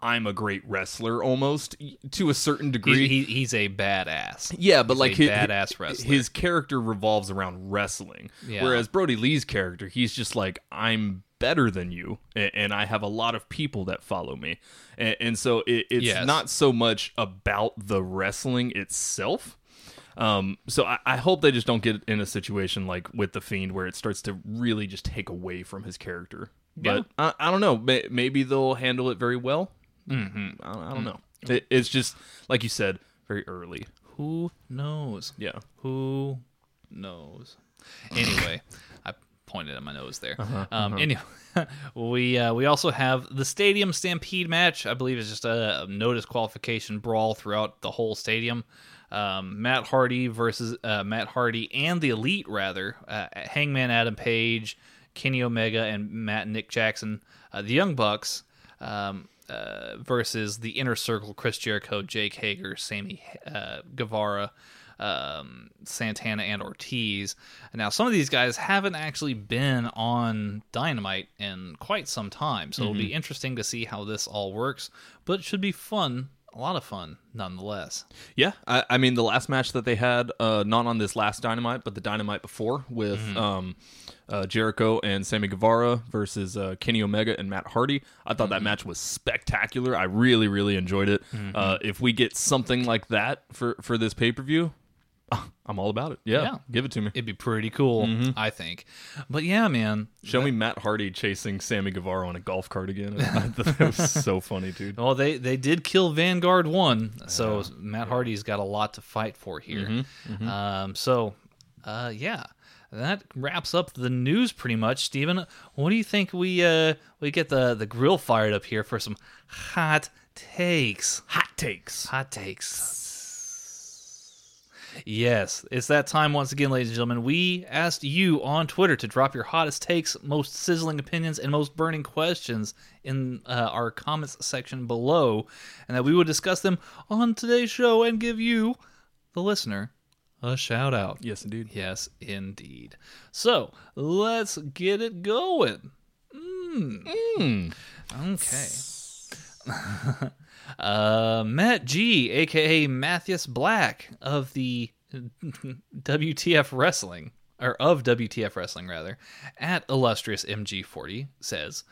I'm a great wrestler almost to a certain degree.
He, he, he's a badass.
Yeah, but
He's
like his,
badass wrestler.
his character revolves around wrestling.
Yeah.
Whereas Brodie Lee's character, he's just like I'm better than you, and, and I have a lot of people that follow me, and, and so it, it's
Yes.
not so much about the wrestling itself. Um, so I, I hope they just don't get in a situation like with the Fiend where it starts to really just take away from his character. But I, I don't know. May, maybe they'll handle it very well. Mm-hmm. I, I don't know. It, it's just like you said, very early.
Who knows?
Yeah.
Who knows? Anyway, I pointed at my nose there.
Uh-huh,
um, Anyway, we uh, we also have the Stadium Stampede match. I believe is just a, no disqualification brawl throughout the whole stadium. Um, Matt Hardy versus uh, Matt Hardy and the Elite, rather uh, Hangman Adam Page, Kenny Omega, and Matt Nick Jackson, uh, the Young Bucks. Um, uh, versus the Inner Circle, Chris Jericho, Jake Hager, Sammy uh, Guevara, um, Santana, and Ortiz. Now, some of these guys haven't actually been on Dynamite in quite some time, so it'll be interesting to see how this all works. But it should be fun, a lot of fun, nonetheless.
Yeah, I, I mean the last match that they had, uh, not on this last Dynamite, but the Dynamite before with um, uh, Jericho and Sammy Guevara versus uh, Kenny Omega and Matt Hardy. I thought that match was spectacular. I really, really enjoyed it. Uh, if we get something like that for for this pay per view, I'm all about it. Yeah,
Yeah.
give it to me.
It'd be pretty cool, I think. But yeah, man.
Show me Matt Hardy chasing Sammy Guevara on a golf cart again. That was so funny, dude.
Well, they they did kill Vanguard one, so Matt Hardy's got a lot to fight for here. Um, so, uh, yeah, that wraps up the news pretty much. Steven, what do you think we uh we get the the grill fired up here for some hot takes?
Hot takes.
Hot takes. Yes, it's that time once again, ladies and gentlemen. We asked you on Twitter to drop your hottest takes, most sizzling opinions, and most burning questions in uh, our comments section below, and that we would discuss them on today's show and give you, the listener, a shout out.
Yes, indeed.
Yes, indeed. So let's get it going. Mm. Okay. Uh, Matt G, aka Matthias Black of the WTF Wrestling, or of WTF Wrestling rather, at illustrious MG40 says,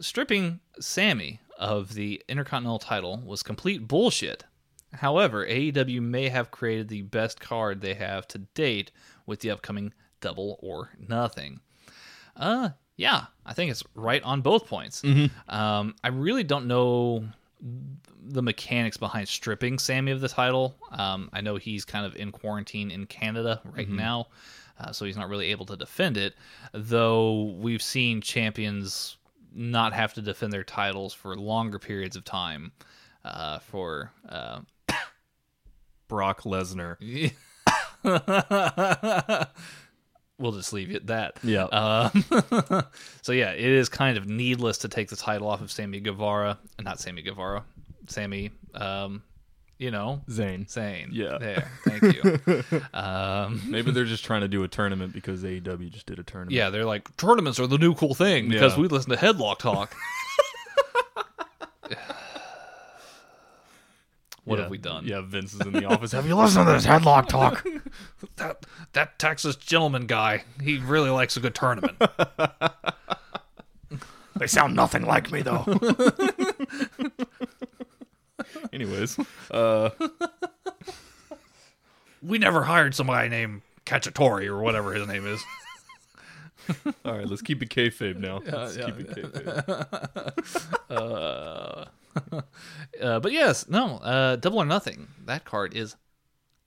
stripping Sami of the Intercontinental title was complete bullshit. However, AEW may have created the best card they have to date with the upcoming Double or Nothing. Uh, yeah, I think it's right on both points. Um, I really don't know the mechanics behind stripping Sami of the title. Um, I know he's kind of in quarantine in Canada right now, uh, so he's not really able to defend it. Though we've seen champions not have to defend their titles for longer periods of time. Uh, for uh,
Brock Lesnar.
we'll just leave it at that.
Yeah.
Um, so yeah, it is kind of needless to take the title off of Sammy Guevara, not Sammy Guevara, Sami. Um, you know,
Zayn.
Zayn.
Yeah.
There. Thank you. um,
Maybe they're just trying to do a tournament because AEW just did a tournament.
yeah, they're like tournaments are the new cool thing because
Yeah.
we listen to Headlock Talk. what
Yeah.
have we done?
Yeah, Vince is in the office. Have you
Listen to this headlock talk.
That that Texas gentleman guy, he really likes a good tournament.
They sound nothing like me, though.
Anyways, uh,
we never hired somebody named Cacciatore or whatever his name is.
all right, let's keep it kayfabe now. let's keep it kayfabe.
Uh, but yes, no, uh, double or nothing. That card is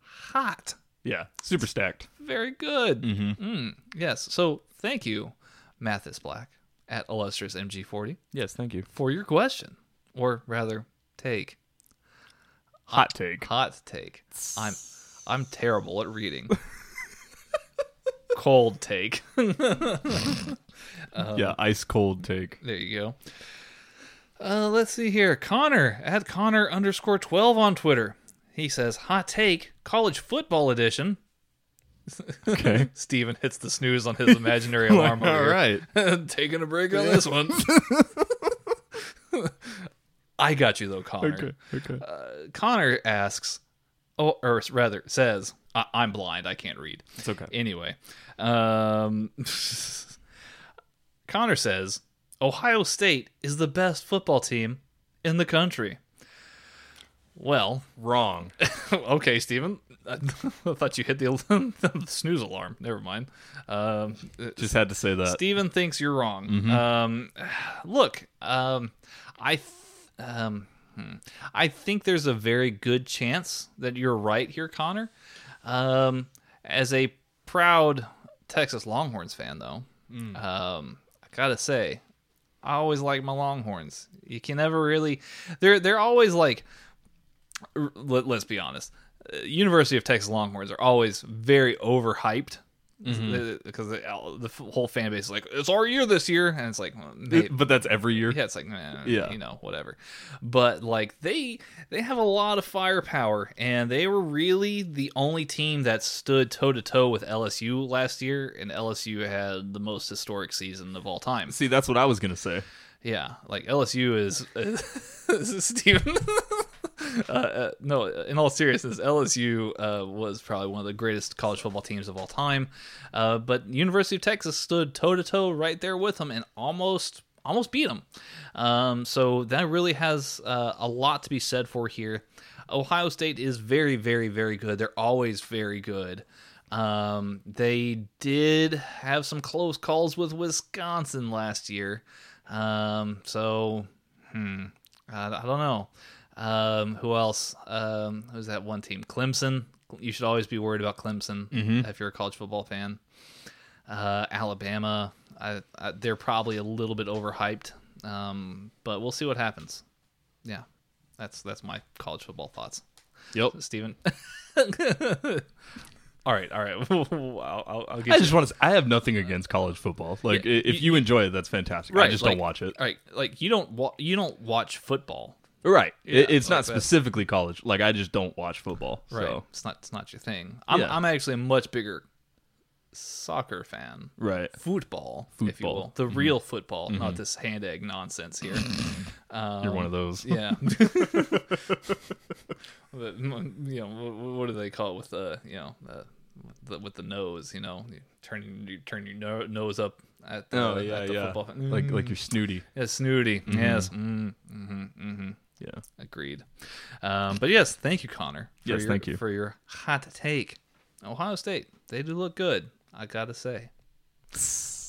hot.
Yeah, super stacked.
Very good. mm-hmm yes. So thank you, Mathis Black at illustrious MG40
Yes, thank you.
for your question, or rather, take
Hot take.
hot take. I'm I'm terrible at reading. Cold take.
yeah, ice cold take.
There you go. Uh, let's see here. Connor at Connor underscore twelve on Twitter. He says, "Hot take, college football edition."
Okay.
Steven hits the snooze on his imaginary alarm.
all right.
taking a break on this one. I got you though, Connor.
Okay. Okay.
Connor asks, oh, or rather says, I- "I'm blind. I can't read."
It's okay.
Anyway, um, Connor says Ohio State is the best football team in the country. Well,
Wrong.
okay, Stephen. I thought you hit the, the snooze alarm. Never mind. Um,
Just had to say that.
Steven thinks you're wrong. Um, look, um, I, th- um, hmm. I think there's a very good chance that you're right here, Connor. Um, as a proud Texas Longhorns fan, though, Um, I gotta say, I always like my Longhorns. You can never really. They're they're always like. Let, let's be honest. uh, University of Texas Longhorns are always very overhyped. Mm-hmm. Because the, the f- whole fan base is like, it's our year this year. And it's like, well, may-
but that's every year.
yeah, it's like, nah,
Yeah.
you know, whatever. But like they they have a lot of firepower, and they were really the only team that stood toe to toe with LSU last year, and LSU had the most historic season of all time.
See, that's what I was gonna say.
Yeah, like LSU is, is Steven. uh, uh, no, in all seriousness, LSU uh, was probably one of the greatest college football teams of all time. Uh, but University of Texas stood toe to toe right there with them and almost almost beat them. Um, so that really has uh, a lot to be said for here. Ohio State is very, very, very good. They're always very good. Um, they did have some close calls with Wisconsin last year. Um, so, hmm, I, I don't know. Um, who else? Um, who's that one team? Clemson. You should always be worried about Clemson if you're a college football fan. Uh, Alabama. I, I, they're probably a little bit overhyped, um, but we'll see what happens. Yeah, that's that's my college football thoughts.
Yep.
Steven. all right, all right. I'll, I'll, I'll get
I
you-
just want to. I have nothing against college football. Like,
Yeah,
if
you-
you enjoy it, that's fantastic. I just
like-
don't watch it.
All right, like you don't wa- you don't watch football,
Right. It-
Yeah,
it's
like
not
that.
specifically college. Like, I just don't watch football.
right?
So.
It's not it's not your thing. I'm
Yeah.
I'm actually a much bigger soccer fan.
Right.
Football, if you
Football.
will, the real football, not this hand egg nonsense here.
You're one of those.
Yeah. But, mm, you know, what, what do they call it with the, you know, the, with the, with the nose, you know, you turn, you turn your no, nose up at the,
Oh yeah,
at the
yeah.
football.
Like like you're snooty.
Yeah, snooty. Yes. Mm, hmm hmm
Yeah.
Agreed. Um, but yes, thank you, Connor.
Yes,
your,
thank you.
for your hot take. Ohio State, they do look good. I gotta say.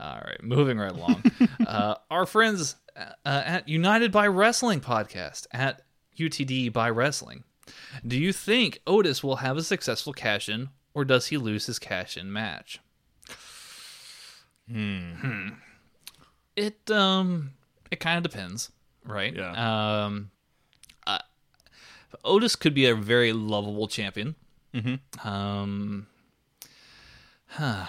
All right, moving right along. uh, our friends uh, at United by Wrestling podcast at UTD by Wrestling. Do you think Otis will have a successful cash in, or does he lose his cash in match? Hmm. It um, it kind of depends, right?
Yeah.
Um, uh, Otis could be a very lovable champion. Mm-hmm. Um, huh.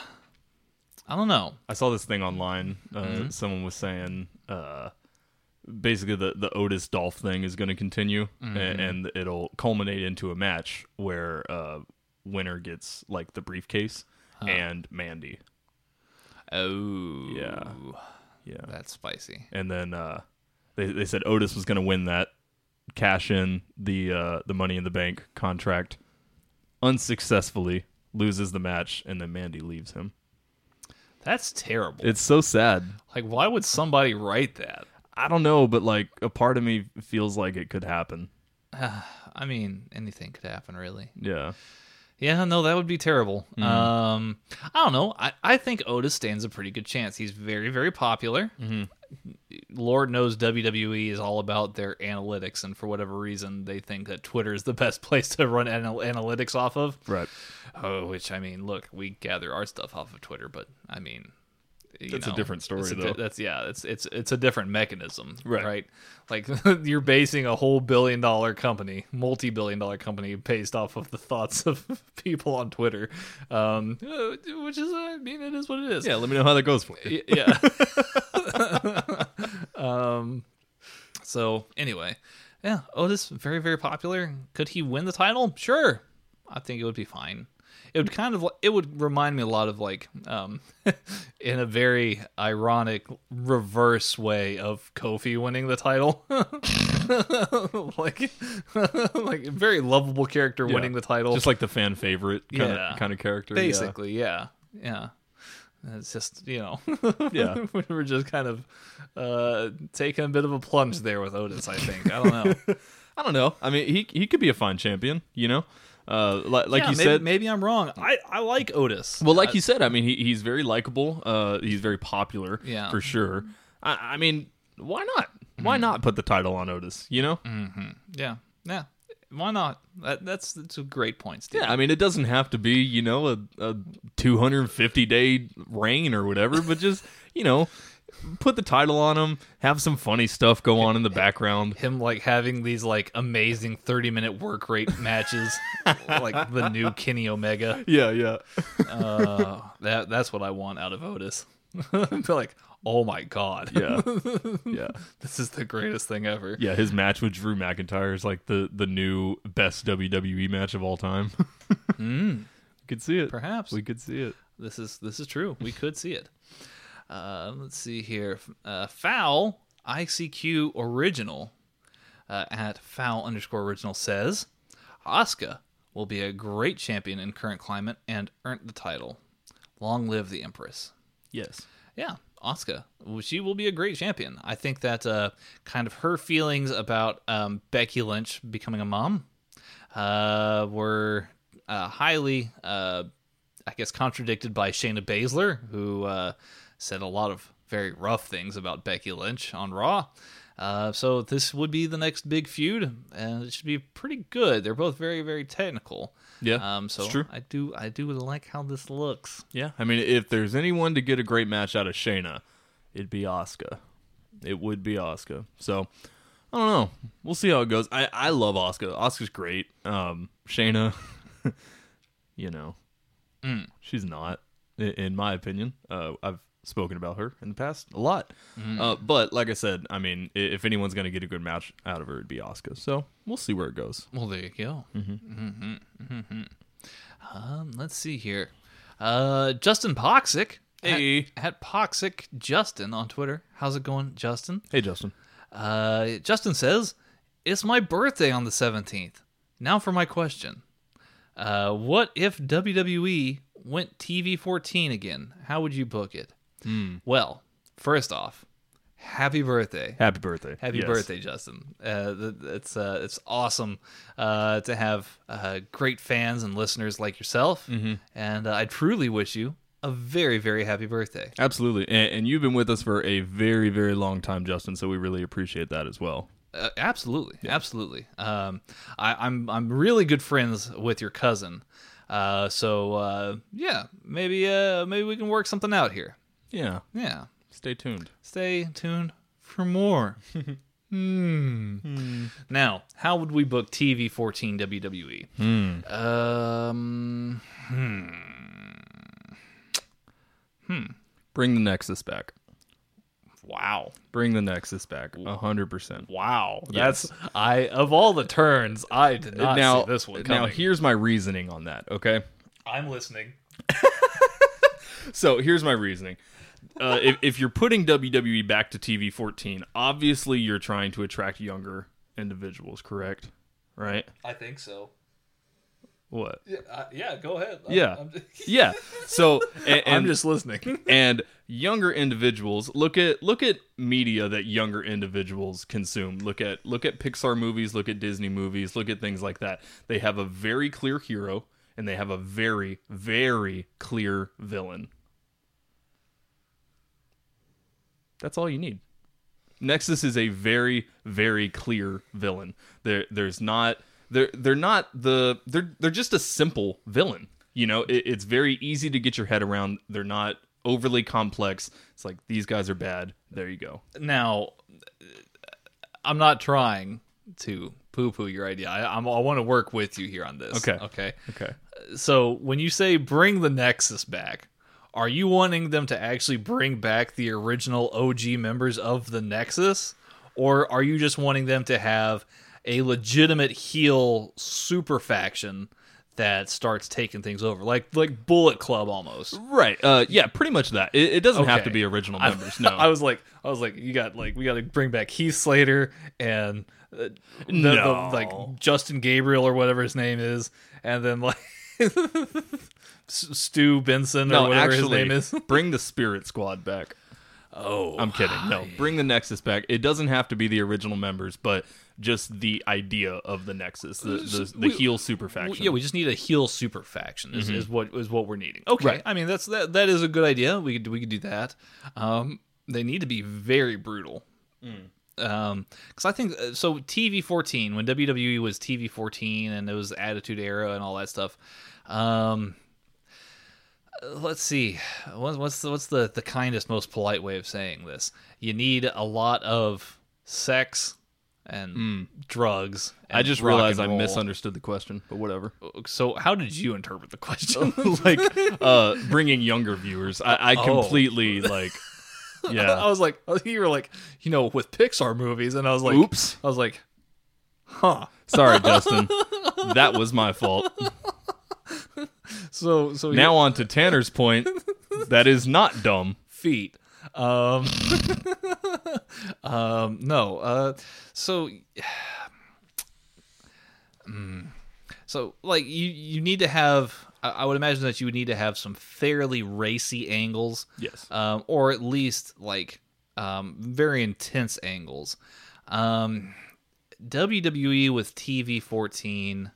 I don't know.
I saw this thing online. Uh,
Mm-hmm.
Someone was saying, uh, basically the the Otis Dolph thing is going to continue,
Mm-hmm.
a- and, it'll culminate into a match where uh, winner gets like the briefcase and Mandy.
Oh,
Yeah. Yeah,
that's spicy.
and then uh, they they said Otis was going to win that, cash in the uh, the Money in the Bank contract, unsuccessfully loses the match, and then Mandy leaves him.
That's terrible.
It's so sad.
like, why would somebody write that?
I don't know, but like a part of me feels like it could happen.
I mean, anything could happen, really.
Yeah.
Yeah, no, that would be terrible.
Mm-hmm.
Um, I don't know. I, I think Otis stands a pretty good chance. He's very, very popular.
Mm-hmm.
Lord knows WWE is all about their analytics, and for whatever reason, they think that Twitter is the best place to run anal- analytics off of.
Right.
Oh, which I mean, look, we gather our stuff off of Twitter, but I mean, you
That's a different story,
a
though.
that's yeah, it's it's it's a different mechanism,
Right.
Right? Like you're basing a whole billion dollar company, multi billion dollar company, based off of the thoughts of people on Twitter, um, uh, which is, I mean, it is what it is.
Yeah, let me know how that goes for you.
Yeah. um. So anyway, yeah, Otis very very popular. Could he win the title? Sure, I think it would be fine. It would kind of it would remind me a lot of like um in a very ironic reverse way of Kofi winning the title. like like a very lovable character winning the title.
Just like the fan favorite kind
Yeah.
of kind of character.
basically, yeah. Yeah. It's just, you know,
Yeah.
we were just kind of uh, taking a bit of a plunge there with Otis, I think. I don't know.
I don't know. I mean, he he could be a fine champion, you know? Uh like, like
Yeah,
you
maybe,
said
maybe I'm wrong. I, I like Otis.
Well, like you said, I mean, he, he's very likable. Uh, he's very popular,
Yeah.
for sure. I, I mean, why not? Why not put the title on Otis? You know,
Yeah. Yeah. why not? That, that's that's a great point, Steve.
Yeah, I mean, it doesn't have to be, you know, a, a 250 day reign or whatever, but just, you know, put the title on him, have some funny stuff go on in the background.
him like having these like amazing 30 minute work rate matches like the new Kenny Omega.
Yeah, yeah.
Uh, that that's what I want out of Otis. Like, oh my god,
Yeah. Yeah.
this is the greatest thing ever.
Yeah, his match with Drew McIntyre is like the, the new best WWE match of all time.
Mm,
We could see it.
perhaps
We could see it.
this is this is true. We could see it. Uh, let's see here. Uh, foul ICQ original uh, at foul underscore original says Asuka will be a great champion in current climate and earned the title. Long live the Empress.
Yes.
Yeah, Asuka. She will be a great champion. I think that uh, kind of her feelings about um, Becky Lynch becoming a mom uh, were uh, highly, uh, I guess, contradicted by Shayna Baszler, who uh, said a lot of very rough things about Becky Lynch on Raw. Uh, so this would be the next big feud, and it should be pretty good. They're both very, very technical.
Yeah,
Um, so
true.
I do, I do like how this looks.
Yeah, I mean, if there's anyone to get a great match out of Shayna, it'd be Asuka. It would be Asuka. So I don't know. We'll see how it goes. I I love Asuka. Asuka's great. Um, Shayna, you know, she's not, i- in my opinion. Uh, I've spoken about her in the past a lot. Uh, but like I said, I mean, if anyone's gonna get a good match out of her, it'd be Asuka. So we'll see where it goes.
Well, there you go. Mm-hmm. Mm-hmm. Um, let's see here. Uh, Justin Poxic.
Hey.
At, at Poxic Justin on Twitter. How's it going, Justin?
Hey, Justin.
Uh, Justin says, It's my birthday on the 17th. Now for my question. Uh, what if WWE went TV 14 again? How would you book it? Well, first off, happy birthday.
Happy birthday.
Happy
Yes.
birthday, Justin! Uh, it's uh, it's awesome uh, to have uh, great fans and listeners like yourself,
Mm-hmm.
and uh, I truly wish you a very very happy birthday.
Absolutely. And, and you've been with us for a very, very long time, Justin. So we really appreciate that as well.
Uh, absolutely, absolutely. Um, I, I'm I'm really good friends with your cousin, uh, so uh, yeah, maybe uh, maybe we can work something out here.
Yeah.
Yeah,
Stay tuned.
stay tuned for more. hmm. Now, how would we book TV 14 WWE? Hmm. Um.
Bring the Nexus back.
Wow.
Bring the Nexus back. A hundred percent.
Wow.
Yes.
That's I of all the turns, I did not
Now,
see this one coming.
now here's my reasoning on that. Okay.
I'm listening.
So here's my reasoning. Uh, if, if you're putting WWE back to TV 14, obviously you're trying to attract younger individuals, correct? Right?
I think so.
What?
Yeah, uh, yeah go ahead. I'm-
Yeah.
I'm just,
Yeah. So and,
I'm just listening.
and younger individuals look at look at media that younger individuals consume look at look at pixar movies look at disney movies look at things like that they have a very clear hero and they have a very very clear villain that's all you need nexus is a very very clear villain there there's not they're they're not the they're they're just a simple villain you know it, it's very easy to get your head around they're not overly complex it's like these guys are bad there you go
now, I'm not trying to poo-poo your idea. I, I'm, I want to work with you here on this.
Okay.
Okay.
okay
So when you say bring the Nexus back, are you wanting them to actually bring back the original OG members of the Nexus, or are you just wanting them to have a legitimate heel super faction that starts taking things over, like like Bullet Club almost?
right uh yeah pretty much that. It, it doesn't have to be original
I-
members no.
I was like, I was like, you got like, we got to bring back Heath Slater and uh, the, the-
No.
like Justin Gabriel or whatever his name is, and then like Stu Benson or
no
whatever
actually
his name is.
bring the spirit squad back
Oh,
i'm kidding no bring the nexus back it doesn't have to be the original members but just the idea of the nexus the the, the
We-
heel super faction
yeah, we just need a heel super faction is, is what is what we're needing. Okay,
Right.
I mean that's that that is a good idea. We could we could do that. Um, they need to be very brutal. because I think uh, so. TV fourteen when WWE was TV fourteen and it was Attitude Era and all that stuff. Um, let's see, what's what's the, what's the the kindest, most polite way of saying this? You need a lot of sex and drugs.
Hmm. I just realized I misunderstood the question, but whatever.
So how did you interpret the question?
like uh bringing younger viewers. I, I
Oh.
completely like Yeah.
I was like, you were like, you know, with Pixar movies, and I was like,
Oops.
I was like, huh.
Sorry, Justin. That was my fault.
So so
Now on to Tanner's point. That is not dumb.
feet. Um, um, no. Uh, so, Mm. so like you you need to have. I would imagine that you would need to have some fairly racy angles.
Yes.
Um, or at least like um, very intense angles. Um, WWE with TV 14,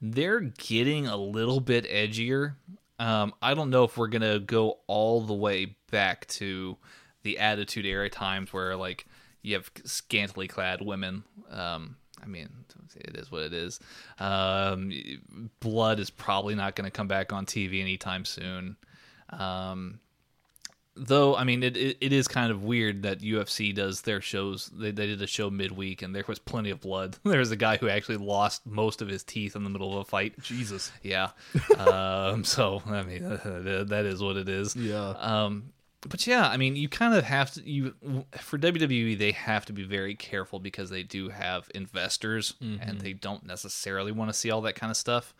they're getting a little bit edgier. Um, I don't know if we're gonna go all the way back to the Attitude Era times where like you have scantily clad women. Um, I mean, it is what it is. Um, blood is probably not going to come back on TV anytime soon. Um, though I mean it, it, it is kind of weird that UFC does their shows they, they did a show midweek and there was plenty of blood there was a guy who actually lost most of his teeth in the middle of a fight
Jesus.
yeah um so I mean that is what it is
Yeah.
um but yeah I mean you kind of have to you for WWE they have to be very careful because they do have investors and they don't necessarily want to see all that kind of stuff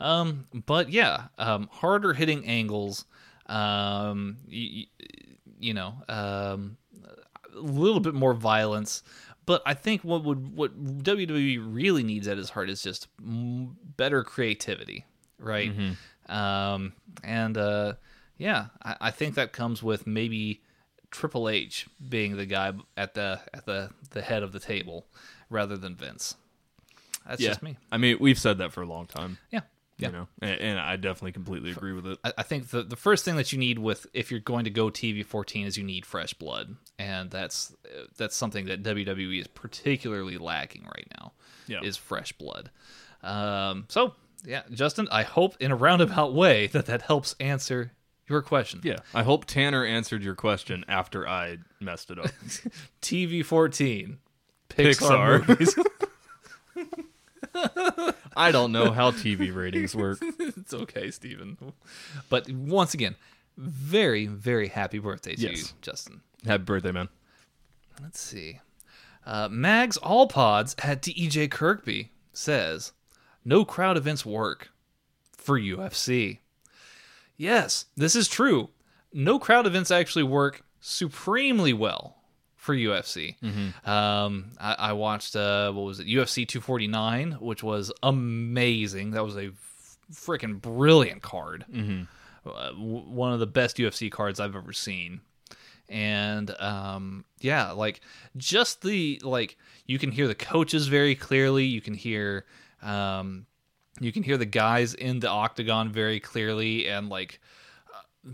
um, but yeah, um, harder hitting angles. Um, you, you know, um, a little bit more violence. But I think what would what WWE really needs at its heart is just m- better creativity, right? Um, and uh, yeah, I, I think that comes with maybe Triple H being the guy at the at the the head of the table rather than Vince. That's
yeah.
just me.
I mean, we've said that for a long time.
Yeah. Yeah.
You know, and, and I definitely completely agree with it.
I, think the the first thing that you need with if you're going to go TV 14 is you need fresh blood, and that's that's something that WWE is particularly lacking right now.
Yeah.
is fresh blood. Um, so yeah, Justin, I hope in a roundabout way that that helps answer your question.
Yeah. I hope Tanner answered your question after I messed it up.
TV 14, Pixar,
Pixar.
movies.
I don't know how TV ratings work.
it's okay, Steven. But once again, very very happy birthday to you,
Yes.
Justin.
Happy birthday, man.
Let's see. Uh, Mags All Pods at DEJ Kirkby says, "No crowd events work for UFC." Yes, this is true. No crowd events actually work supremely well for UFC. Um, I, I watched uh, what was it, UFC 249, which was amazing. That was a freaking brilliant card. Uh, w- one of the best UFC cards I've ever seen and um yeah like just the like you can hear the coaches very clearly you can hear um you can hear the guys in the octagon very clearly and like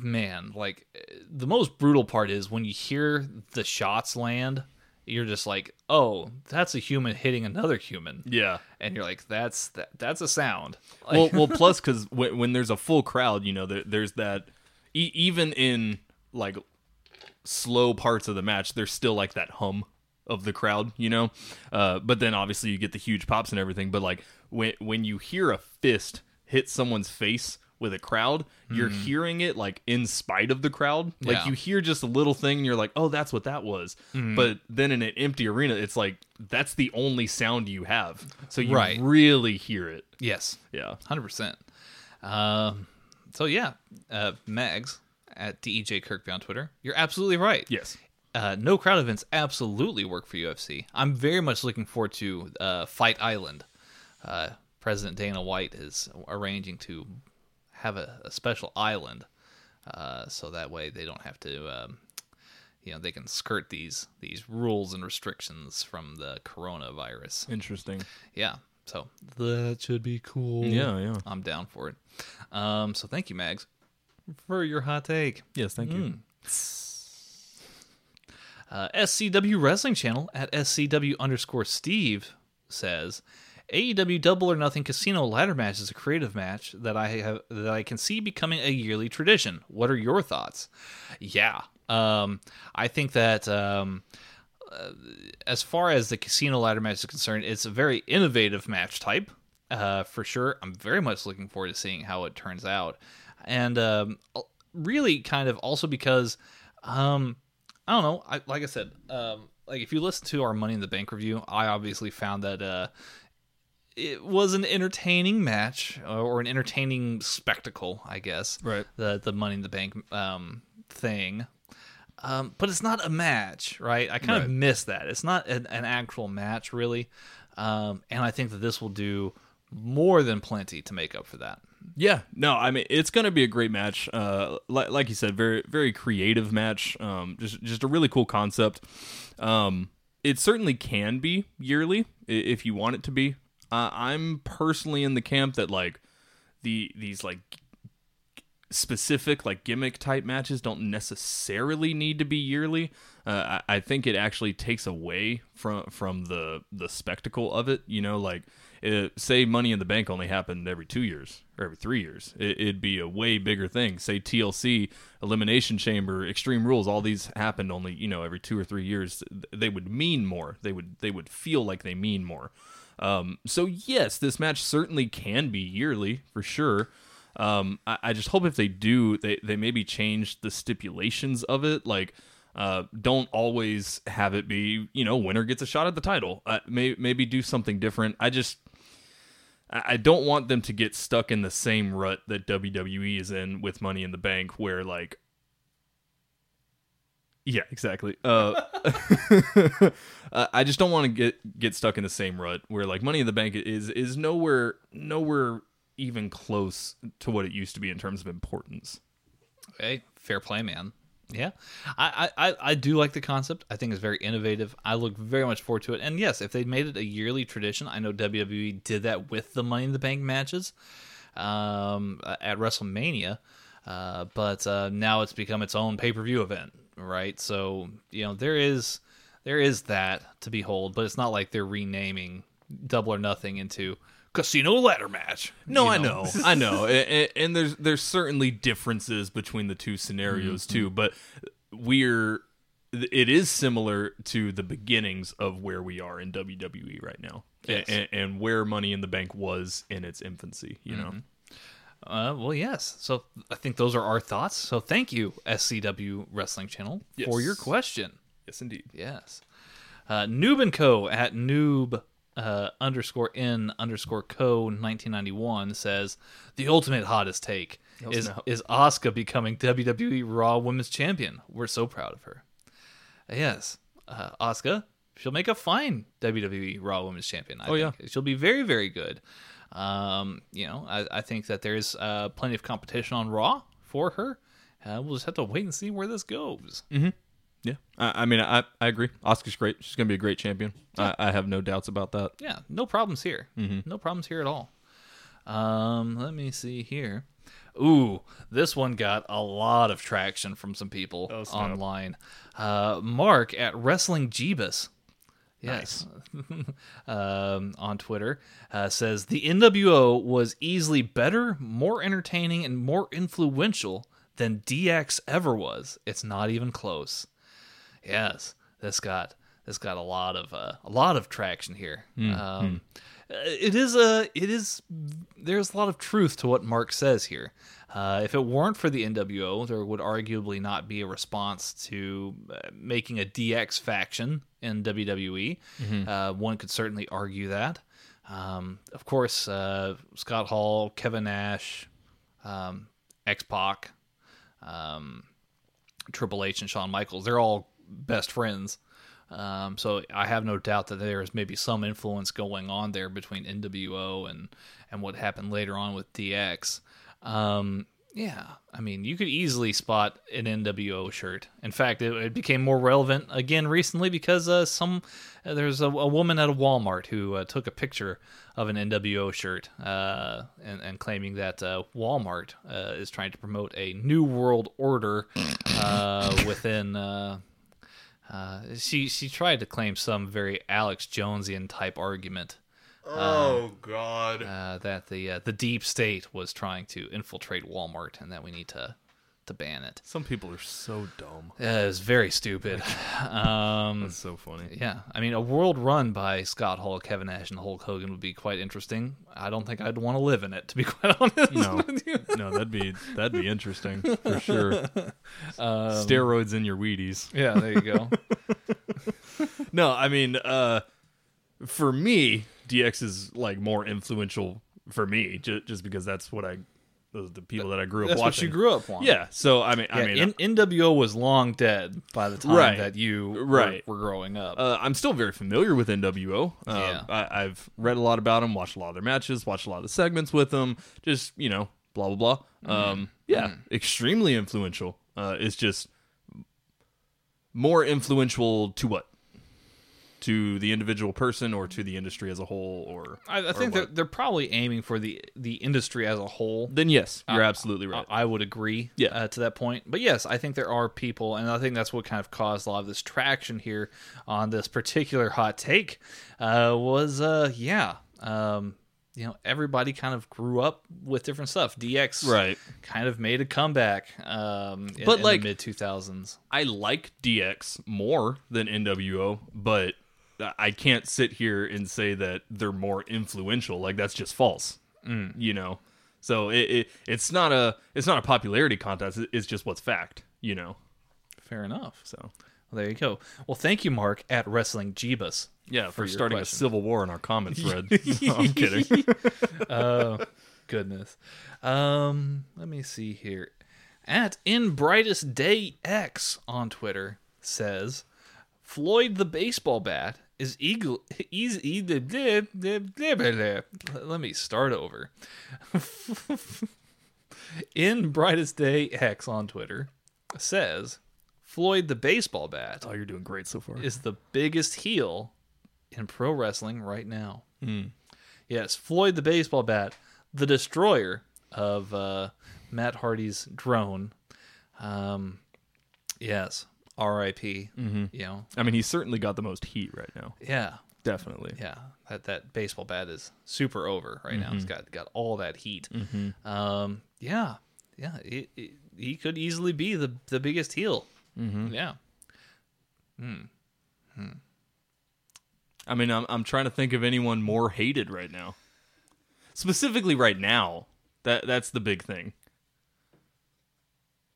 man like the most brutal part is when you hear the shots land you're just like oh that's a human hitting another human
Yeah.
and you're like that's that, that's a sound
well, well. Plus, because when, when there's a full crowd, you know, there, there's that. E- even in like slow parts of the match, there's still like that hum of the crowd, you know. Uh, but then obviously you get the huge pops and everything. But like when when you hear a fist hit someone's face with a crowd, you're hearing it like in spite of the crowd. Like
Yeah.
you hear just a little thing, and you're like, oh, that's what that was. But then in an empty arena, it's like that's the only sound you have, so you
Right.
really hear it.
yes
Yeah.
Hundred percent. Um, so yeah, uh, Mags at Dej Kirkby on Twitter. You're absolutely right.
Yes.
Uh, no crowd events absolutely work for UFC. I'm very much looking forward to uh, Fight Island. Uh, President Dana White is arranging to have a, a special island, uh, so that way they don't have to, um, you know, they can skirt these these rules and restrictions from the coronavirus.
Interesting.
Yeah, so that should be cool.
Yeah, yeah.
I'm down for it. Um, so thank you, Mags, for your hot take.
Yes, thank you.
Uh, SCW Wrestling Channel at SCW underscore Steve says AEW Double or Nothing Casino ladder match is a creative match that I have that I can see becoming a yearly tradition. What are your thoughts? Yeah, um, I think that um, uh, as far as the casino ladder match is concerned, it's a very innovative match type uh, for sure. I'm very much looking forward to seeing how it turns out, and um, really kind of also because um, I don't know. I, like I said, um, like if you listen to our Money in the Bank review, I obviously found that uh, it was an entertaining match uh, or an entertaining spectacle, I guess.
Right.
The the Money in the Bank um, thing. Um, but it's not a match, right? I kind
Right.
of miss that. It's not an, an actual match, really. Um, and I think that this will do more than plenty to make up for that.
Yeah, no, I mean it's going to be a great match. Uh, like, like you said, very very creative match. Um, just just a really cool concept. Um, it certainly can be yearly if you want it to be. Uh, I'm personally in the camp that like the these like specific like gimmick type matches don't necessarily need to be yearly. Uh, I, I think it actually takes away from from the the spectacle of it. You know, like uh say Money in the Bank only happened every two years or every three years. It, it'd be a way bigger thing. Say TLC, Elimination Chamber, Extreme Rules, all these happened only you know every two or three years. They would mean more. They would they would feel like they mean more. Um, so yes, this match certainly can be yearly for sure. Um, I, I just hope if they do, they they maybe change the stipulations of it. Like, uh, don't always have it be you know winner gets a shot at the title. Uh, may, maybe do something different. I just I I don't want them to get stuck in the same rut that WWE is in with Money in the Bank, where like. Yeah, exactly. Uh, I just don't want to get get stuck in the same rut where like Money in the Bank is is nowhere nowhere even close to what it used to be in terms of importance.
Hey, fair play, man. Yeah, I, I, I- I do like the concept. I think it's very innovative. I look very much forward to it. And yes, if they made it a yearly tradition, I know WWE did that with the Money in the Bank matches um, at WrestleMania, uh, but uh, now it's become its own pay per view event, right? So you know there is there is that to behold, but it's not like they're renaming Double or Nothing into Casino Ladder Match.
No,
you
I know, I know, and, and there's there's certainly differences between the two scenarios mm-hmm. too, but we're it is similar to the beginnings of where we are in WWE right now,
Yes.
and, and where Money in the Bank was in its infancy. You know, mm-hmm.
Uh, well, yes. So I think those are our thoughts. So thank you, SCW Wrestling Channel, for your question.
yes, indeed.
Yes. Uh, Noob and Co. at noob uh, underscore in underscore co 1991 says the ultimate hottest take is
snap.
is Asuka becoming WWE Raw Women's Champion. We're so proud of her. Yes, uh, Asuka. She'll make a fine WWE Raw Women's Champion. I
Oh, yeah.
she'll be very very good. Um, you know, I, I think that there's uh, plenty of competition on Raw for her. Uh, we'll just have to wait and see where this goes.
Yeah, I, I mean, I I agree. Asuka's great. She's gonna be a great champion. I, I have no doubts about that.
yeah, no problems here. No problems here at all. Um, let me see here. Ooh, this one got a lot of traction from some people
Oh,
online. Uh, Mark at Wrestling Jeebus. Yes. um, on Twitter uh, says the NWO was easily better, more entertaining, and more influential than DX ever was. It's not even close. Yes, this got this got a lot of uh, a lot of traction here. Um, uh, It is a it is there's a lot of truth to what Mark says here. Uh, if it weren't for the NWO, there would arguably not be a response to uh, making a DX faction in WWE. Uh, one could certainly argue that. Um, of course, uh, Scott Hall, Kevin Nash, um, X Pac, um, Triple H and Shawn Michaels. They're all best friends. Um, so I have no doubt that there is maybe some influence going on there between NWO and and what happened later on with DX. Um, yeah, I mean, you could easily spot an NWO shirt. In fact, it, it became more relevant again recently because uh, some uh, there's a, a woman at a Walmart who uh, took a picture of an NWO shirt uh, and, and claiming that uh, Walmart uh, is trying to promote a new world order within. She she tried to claim some very Alex Jonesian type argument
Oh God.
uh, that the uh, the deep state was trying to infiltrate Walmart and that we need to to ban it.
Some people are so dumb.
Uh, it was very stupid. um,
That's so funny.
yeah, I mean, a world run by Scott Hall, Kevin Nash, and Hulk Hogan would be quite interesting. I don't think I'd want to live in it, to be quite honest.
No,
with you.
no, that'd be that'd be interesting for sure. Steroids in your Wheaties.
Yeah, there you go.
No, I mean, uh, for me, DX is like more influential for me, just, just because that's what I, those the people that I grew up
That's what
watching.
you grew up on.
Yeah, so I mean, I mean,
N- NWO was long dead by the time
Right.
that you were-
Right.
were, growing up.
uh, I'm still very familiar with NWO. Uh,
Yeah.
I, I've read a lot about them, watched a lot of their matches, watched a lot of the segments with them. Just you know, blah blah blah.
Mm-hmm.
Um, yeah, extremely influential. Uh, it's just more influential to what? To the individual person, or to the industry as a whole, or
I, I
or
think they're, they're probably aiming for the the industry as a whole.
Then yes, you're
Uh,
absolutely right.
I I would agree
Yeah.
uh, to that point. But yes, I think there are people, and I think that's what kind of caused a lot of this traction here on this particular hot take. Uh, was uh, yeah, um, you know, everybody kind of grew up with different stuff. DX
Right.
kind of made a comeback, um, in,
But,
in
like-
the mid two thousands.
I like DX more than NWO, but I can't sit here and say that they're more influential. Like that's just false. You know. So it, it it's not a it's not a popularity contest. It's just what's fact. You know.
Fair enough.
So
Well, there you go. Well, thank you, Mark at Wrestling Jeebus.
yeah, for,
your
starting
question.
a civil war in our comment thread. No, I'm kidding.
Goodness. Um, let me see here. At In Brightest Day X on Twitter says Floyd the baseball bat is eagle is e- let me start over. In Brightest Day X on Twitter says Floyd the baseball bat
Oh, you're doing great so far.
is the biggest heel in pro wrestling right now. Yes, Floyd the baseball bat, the destroyer of uh, Matt Hardy's drone. Um, yes, R.I.P. Mm-hmm. You know,
I mean, he's certainly got the most heat right now.
yeah,
Definitely.
yeah. That that baseball bat is super over right now. It's got got all that heat. Um, yeah, yeah. It, it, he could easily be the the biggest heel. Mm-hmm. Yeah.
I mean, I'm I'm trying to think of anyone more hated right now. Specifically, right now. That that's the big thing.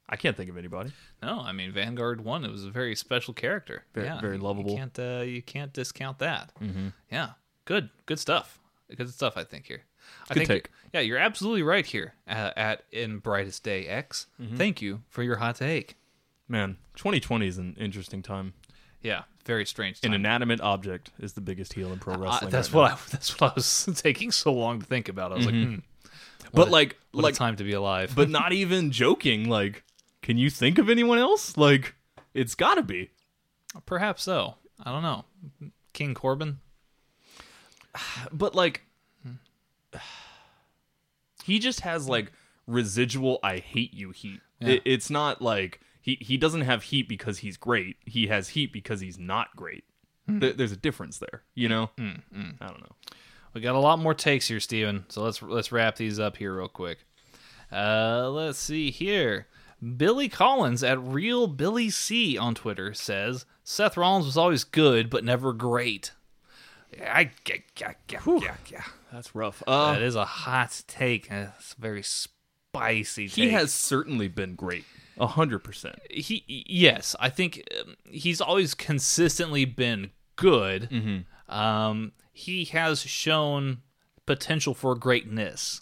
I can't think of anybody.
No, I mean Vanguard One. It was a very special character.
Very-
yeah,
very lovable.
You can't uh, you can't discount that. Mm-hmm. Yeah, good, good stuff. Good stuff. I think here. I
Good
think
take.
yeah, you're absolutely right here uh, at in brightest day X.
Mm-hmm.
Thank you for your hot take.
Man, 2020 is an interesting time.
Yeah, very strange.
An inanimate object is the biggest heel in pro
Uh,
wrestling.
that's
right
what
now.
I that's what I was taking so long to think about. I was like, hmm,
But
a-
like,
what
like,
a time to be alive.
but not even joking. Like, can you think of anyone else? Like, it's got to be.
perhaps so. I don't know. King Corbin.
But like, he just has like residual "I hate you" heat. It, it's not like he he doesn't have heat because he's great. He has heat because he's not great. Hmm. There- There's a difference there, you know. Hmm, hmm. I don't know.
We got a lot more takes here, Steven. So let's let's wrap these up here real quick. Uh, let's see here. Billy Collins at Real Billy C on Twitter says Seth Rollins was always good but never great. Yeah, I, yeah, yeah, yeah, yeah, yeah.
That's rough. Uh,
That is a hot take. It's very spicy.
he
take.
has certainly been great, a hundred percent.
he yes i think um, he's always consistently been good um he has shown potential for greatness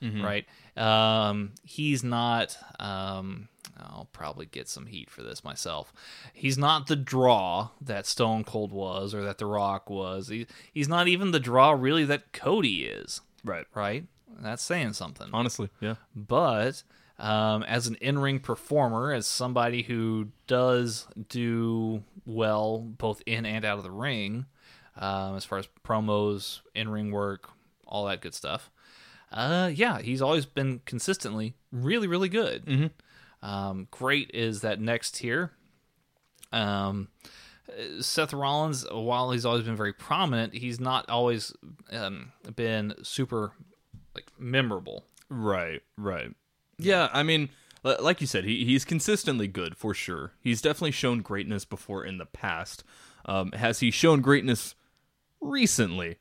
right um he's not um I'll probably get some heat for this myself. He's not the draw that Stone Cold was or that The Rock was. He, he's not even the draw really that Cody is,
Right.
right? That's saying something
Honestly, yeah.
but um, as an in-ring performer, as somebody who does do well both in and out of the ring, um, as far as promos, in-ring work, all that good stuff. Uh, yeah, he's always been consistently really, really good. Um, great is that next tier. Um, Seth Rollins, while he's always been very prominent, he's not always um, been super like memorable.
Right, right. Yeah, I mean, like you said, he, he's consistently good for sure. He's definitely shown greatness before in the past. Um, has he shown greatness recently?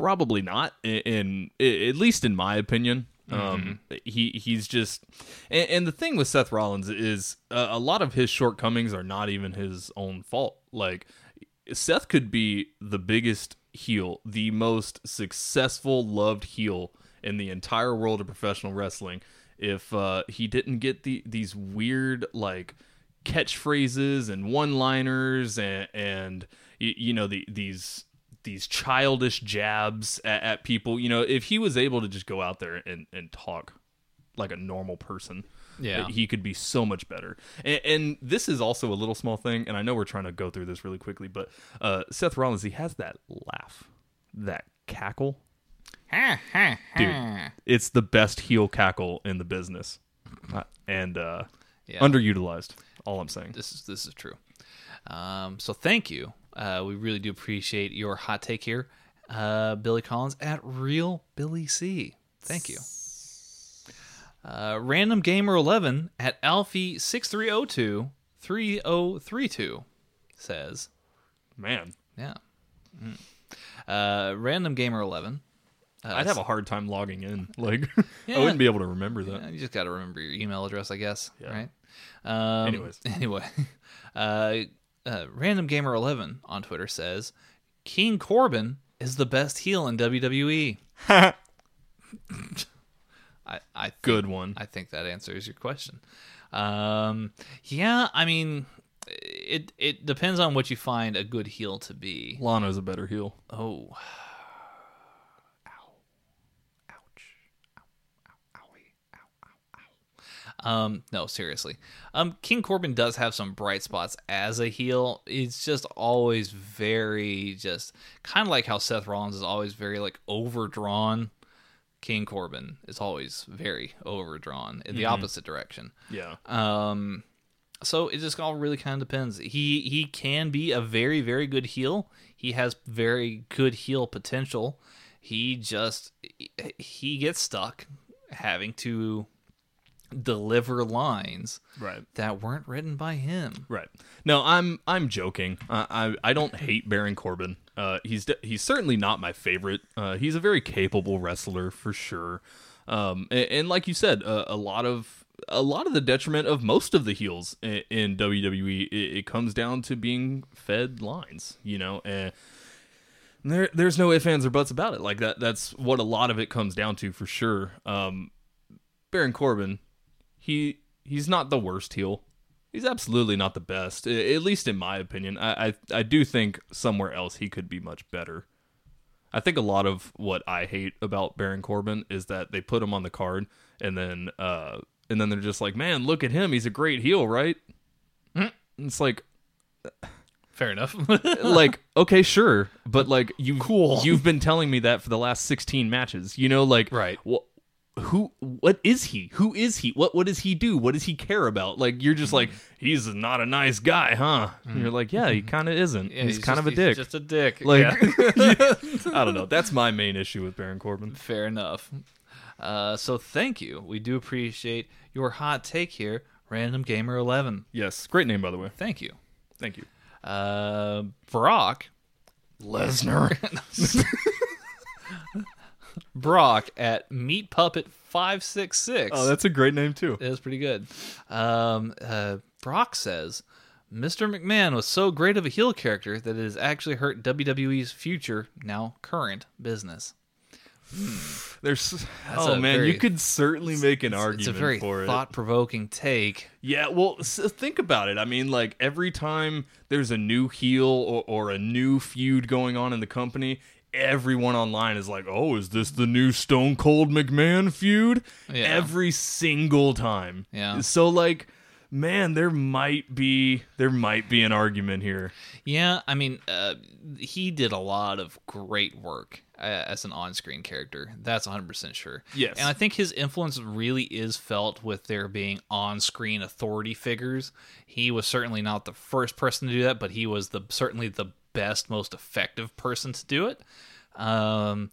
Probably not. In, in at least in my opinion, um, he he's just. And, and the thing with Seth Rollins is uh, a lot of his shortcomings are not even his own fault. Like Seth could be the biggest heel, the most successful, loved heel in the entire world of professional wrestling if uh, he didn't get the these weird like catchphrases and one-liners and and you, you know the these these childish jabs at, at people you know if he was able to just go out there and, and talk like a normal person
Yeah.
he could be so much better and, and this is also a little small thing and i know we're trying to go through this really quickly but uh, seth rollins he has that laugh that cackle dude it's the best heel cackle in the business Uh, and uh,
Yeah.
underutilized all i'm saying
This is this is true. Um, so thank you. Uh, we really do appreciate your hot take here, uh, Billy Collins at Real Billy C. Thank you. Uh, Random Gamer Eleven at Alfie six three zero two three zero three two says,
man
yeah. Mm. Uh, Random Gamer Eleven. Uh,
i'd have a hard time logging in like
Yeah.
i wouldn't be able to remember that
Yeah, you just got to remember your email address, I guess.
Yeah.
Right. Um,
Anyways.
Anyway, uh, uh, Random Gamer Eleven on Twitter says King Corbin is the best heel in WWE. I, I think,
good one
I think that answers your question. Um, yeah, I mean, it it depends on what you find a good heel to be.
lana's a better heel
Oh. Um, no, seriously. Um, King Corbin does have some bright spots as a heel. It's just always very just kind of like how Seth Rollins is always very like overdrawn. King Corbin is always very overdrawn in the opposite direction.
yeah
Um, so it just all really kind of depends. He he can be a very very good heel. He has very good heel potential. He just he gets stuck having to deliver lines
right
that weren't written by him.
Right. No, I'm I'm joking. Uh, I I don't hate Baron Corbin. Uh, he's de- he's certainly not my favorite. Uh, he's a very capable wrestler for sure. Um, and, and like you said, uh, a lot of a lot of the detriment of most of the heels in, in WWE, it, it comes down to being fed lines. You know, and there there's no ifs ands or buts about it. Like that that's what a lot of it comes down to for sure. Um, Baron Corbin, he he's not the worst heel. He's absolutely not the best, at least in my opinion. I, I I do think somewhere else he could be much better. I think a lot of what I hate about Baron Corbin is that they put him on the card and then uh and then they're just like, man, look at him, he's a great heel, right? It's like
Fair enough.
like okay sure but like you cool you've been telling me that for the last 16 matches you know like
Right.
wh- who what is he? Who is he? What what does he do? What does he care about? Like you're just like he's not a nice guy huh? And you're like yeah he kind of isn't.
Yeah,
he's, kind
just-
of a dick.
Just a dick.
like
Yeah.
i don't know. That's my main issue with baron corbin.
Fair enough. Uh, so thank you. We do appreciate your hot take here, Random Gamer Eleven.
yes. Great name by the way.
Thank you.
thank you.
Uh, Brock
lesnar
Brock at Meat Puppet five six six.
oh that's a great name too
It was pretty good. Um, uh, Brock says, Mr. McMahon was so great of a heel character that it has actually hurt WWE's future, now current, business.
there's oh man
very-
you could certainly make an argument
It's a very
for it
thought provoking take.
Yeah, well, s think about it. I mean, like every time there's a new heel or, or a new feud going on in the company, everyone online is like, "Oh, is this the new Stone Cold McMahon feud?"
Yeah.
Every single time.
Yeah.
So like, man, there might be there might be an argument here.
Yeah, I mean, uh, he did a lot of great work uh, as an on-screen character. That's 100% sure.
Yes.
And I think his influence really is felt with there being on-screen authority figures. He was certainly not the first person to do that, but he was the certainly the best, most effective person to do it. Um,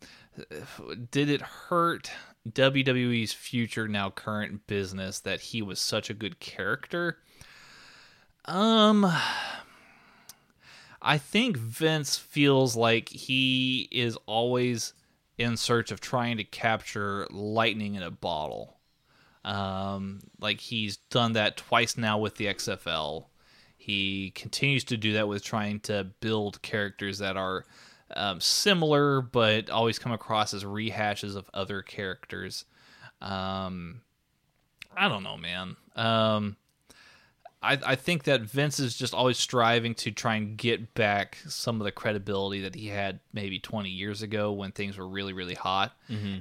did it hurt WWE's future, now current business, that he was such a good character? Um, I think Vince feels like he is always in search of trying to capture lightning in a bottle. Um, like he's done that twice now with the XFL. He continues to do that with trying to build characters that are um, similar, but always come across as rehashes of other characters. Um, I don't know, man. Um, I, I think that Vince is just always striving to try and get back some of the credibility that he had maybe 20 years ago when things were really, really hot.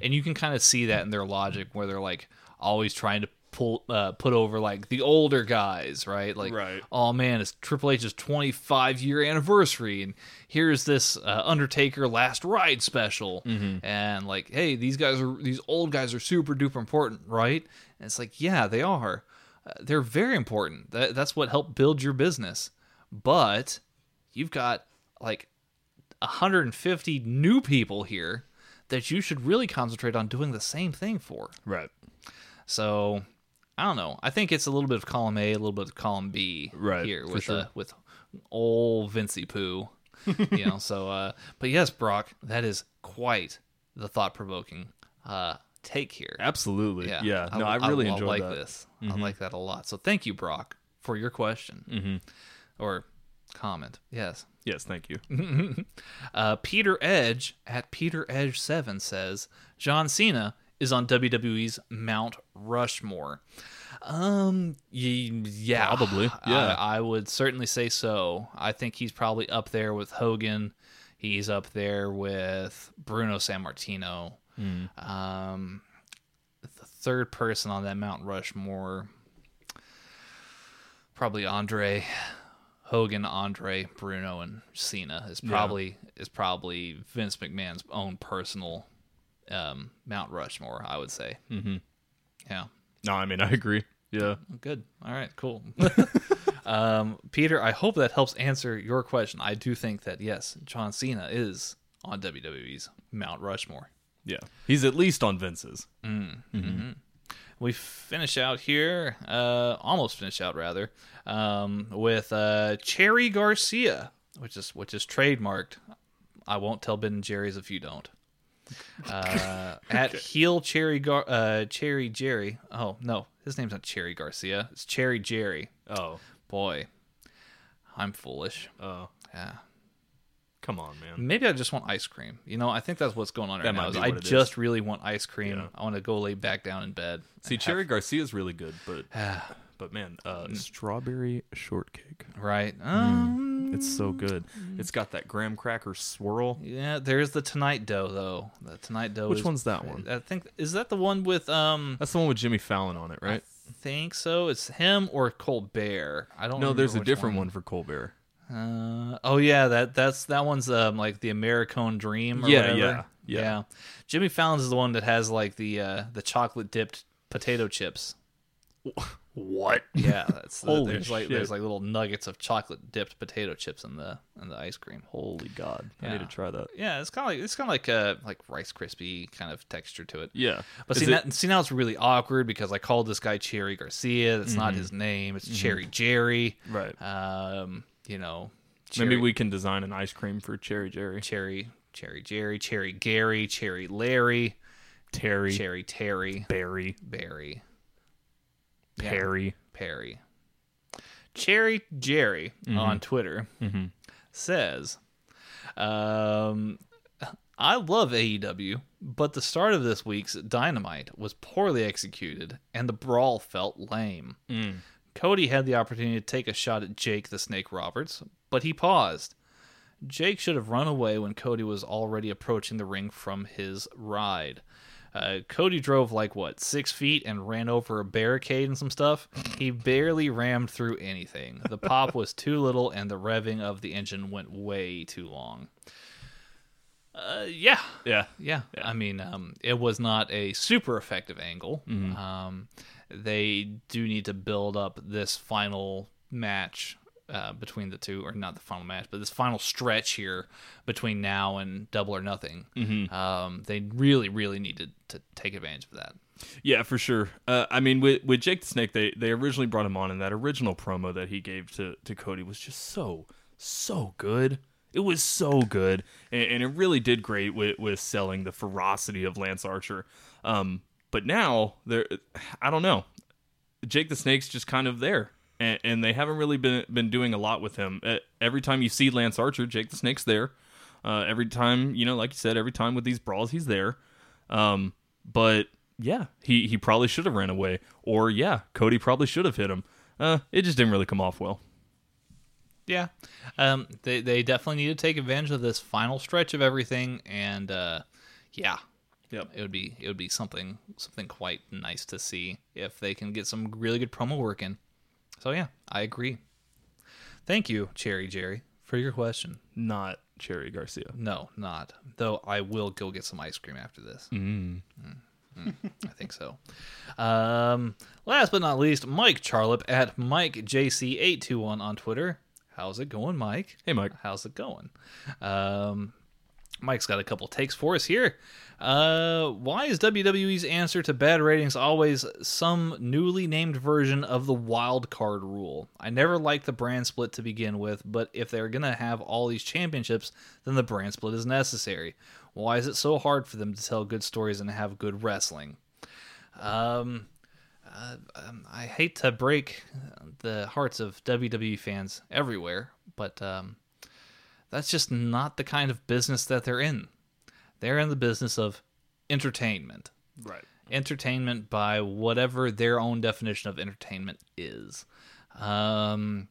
And you can kind of see that in their logic where they're like always trying to pull uh, put over like the older guys, right? Like,
Right.
oh man, it's Triple H's 25 year anniversary, and here's this uh, Undertaker Last Ride special, and like, hey, these guys are these old guys are super duper important, right? And it's like, yeah, they are. Uh, they're very important. That, that's what helped build your business. But you've got like 150 new people here that you should really concentrate on doing the same thing for.
Right.
So I don't know. I think it's a little bit of column A, a little bit of column B
Right,
here with
sure.
uh, with old Vincey Poo. you know, so uh but yes, Brock, that is quite the thought provoking uh take here.
Absolutely. Yeah. no, I,
I
really
I
enjoyed
like
that. Mm-hmm.
this. I like that a lot. So thank you, Brock, for your question
Mm-hmm.
or comment. Yes.
Yes, thank you.
Uh, Peter Edge at Peter Edge Seven says John Cena is on WWE's Mount Rushmore. Um, yeah,
Probably, yeah.
I, would certainly say so. I think he's probably up there with Hogan. He's up there with Bruno Sammartino.
Hmm.
Um, the third person on that Mount Rushmore, probably Andre. Hogan, Andre, Bruno, and Cena is probably is probably Vince McMahon's own personal um, Mount Rushmore. I would say. Mm-hmm. Yeah.
No, I mean I agree. Yeah.
Good. All right. Cool. um, Peter, I hope that helps answer your question. I do think that yes, John Cena is on WWE's Mount Rushmore.
Yeah. He's at least on Vince's.
we finish out here, uh, almost finish out rather, um, with uh, Cherry Garcia, which is which is trademarked. I won't tell Ben and Jerry's if you don't. Uh, at heel Cherry Gar- uh, Cherry Jerry. Oh no, his name's not Cherry Garcia. It's Cherry Jerry.
Oh.
Boy, I'm foolish.
Oh.
Yeah.
Come on, man.
Maybe I just want ice cream. You know, I think that's what's going on right
That
now. is I
what it is.
just really want ice cream.
Yeah.
I want to go lay back down in bed.
See, Cherry Garcia's really good, but but man, uh, strawberry shortcake.
Right. Um,
It's so good. It's got that graham cracker swirl.
Yeah, there's the Tonight Dough though. The Tonight Dough.
Which
is-
one's that one?
I think is that the one with um.
That's the one with Jimmy Fallon on it, right?
I think so. It's him or Colbert. I don't.
Know.
No,
there's a different one. for Colbert.
Uh, oh yeah, that that's that one's um like the Americone Dream. Or
Yeah,
whatever.
yeah, yeah.
Jimmy Fallon's is the one that has like the uh the chocolate dipped potato chips.
What?
Yeah, that's the,
Holy
there's like
shit.
there's like little nuggets of chocolate dipped potato chips in the in the ice cream.
Holy God! I need to try that.
Yeah, it's kind of like it's kind of like a like Rice crispy kind of texture to it.
Yeah,
But
Is
see,
it-
that, see now it's really awkward because I called this guy Cherry Garcia. That's not his name. It's Cherry Jerry.
Mm-hmm. Right.
Um, you know,
maybe we can design an ice cream for Cherry Jerry,
Cherry Cherry Jerry, Cherry Gary, Cherry Larry,
Terry,
Cherry Terry,
Barry,
Barry.
Perry.
Perry. Cherry Jerry
Mm-hmm.
on Twitter says, um, I love AEW, but the start of this week's Dynamite was poorly executed and the brawl felt lame.
Mm.
Cody had the opportunity to take a shot at Jake the Snake Roberts, but he paused. Jake should have run away when Cody was already approaching the ring from his ride. Uh, Cody drove like what six feet and ran over a barricade and some stuff. He barely rammed through anything. The pop was too little, and the revving of the engine went way too long. Uh, yeah,
Yeah.
yeah. I mean, um, it was not a super effective angle. Um, they do need to build up this final match uh, between the two, or not the final match, but this final stretch here between now and Double or Nothing. Um, they really, really needed to take advantage of that.
Yeah, for sure. Uh, I mean, with with Jake the Snake, they they originally brought him on, and that original promo that he gave to to Cody was just so so good. It was so good, and, and it really did great with with selling the ferocity of Lance Archer. Um, but now there, I don't know. Jake the Snake's just kind of there, and, and they haven't really been been doing a lot with him. Every time you see Lance Archer, Jake the Snake's there. Uh, every time, you know, like you said, every time with these brawls, he's there. Um, but yeah, he he probably should have ran away, or yeah, Cody probably should have hit him. Uh, it just didn't really come off well.
Yeah, um, they they definitely need to take advantage of this final stretch of everything, and uh, yeah,
Yep.
it would be it would be something something quite nice to see if they can get some really good promo work in. So yeah, I agree. Thank you, Cherry Jerry, for your question.
Not Cherry Garcia.
No, not though. I will go get some ice cream after this. Mm. Mm, I think so. Um, last but not least, Mike Charlip at MikeJC821 on Twitter. How's it going, Mike?
Hey, Mike.
How's it going? Um, Mike's got a couple takes for us here. Uh, why is WWE's answer to bad ratings always some newly named version of the wild card rule? I never liked the brand split to begin with, but if they're gonna have all these championships, then the brand split is necessary. Why is it so hard for them to tell good stories and have good wrestling? Um, uh, um, I hate to break the hearts of WWE fans everywhere, but um, that's just not the kind of business that they're in. They're in the business of entertainment.
Right.
Entertainment by whatever their own definition of entertainment is. Um,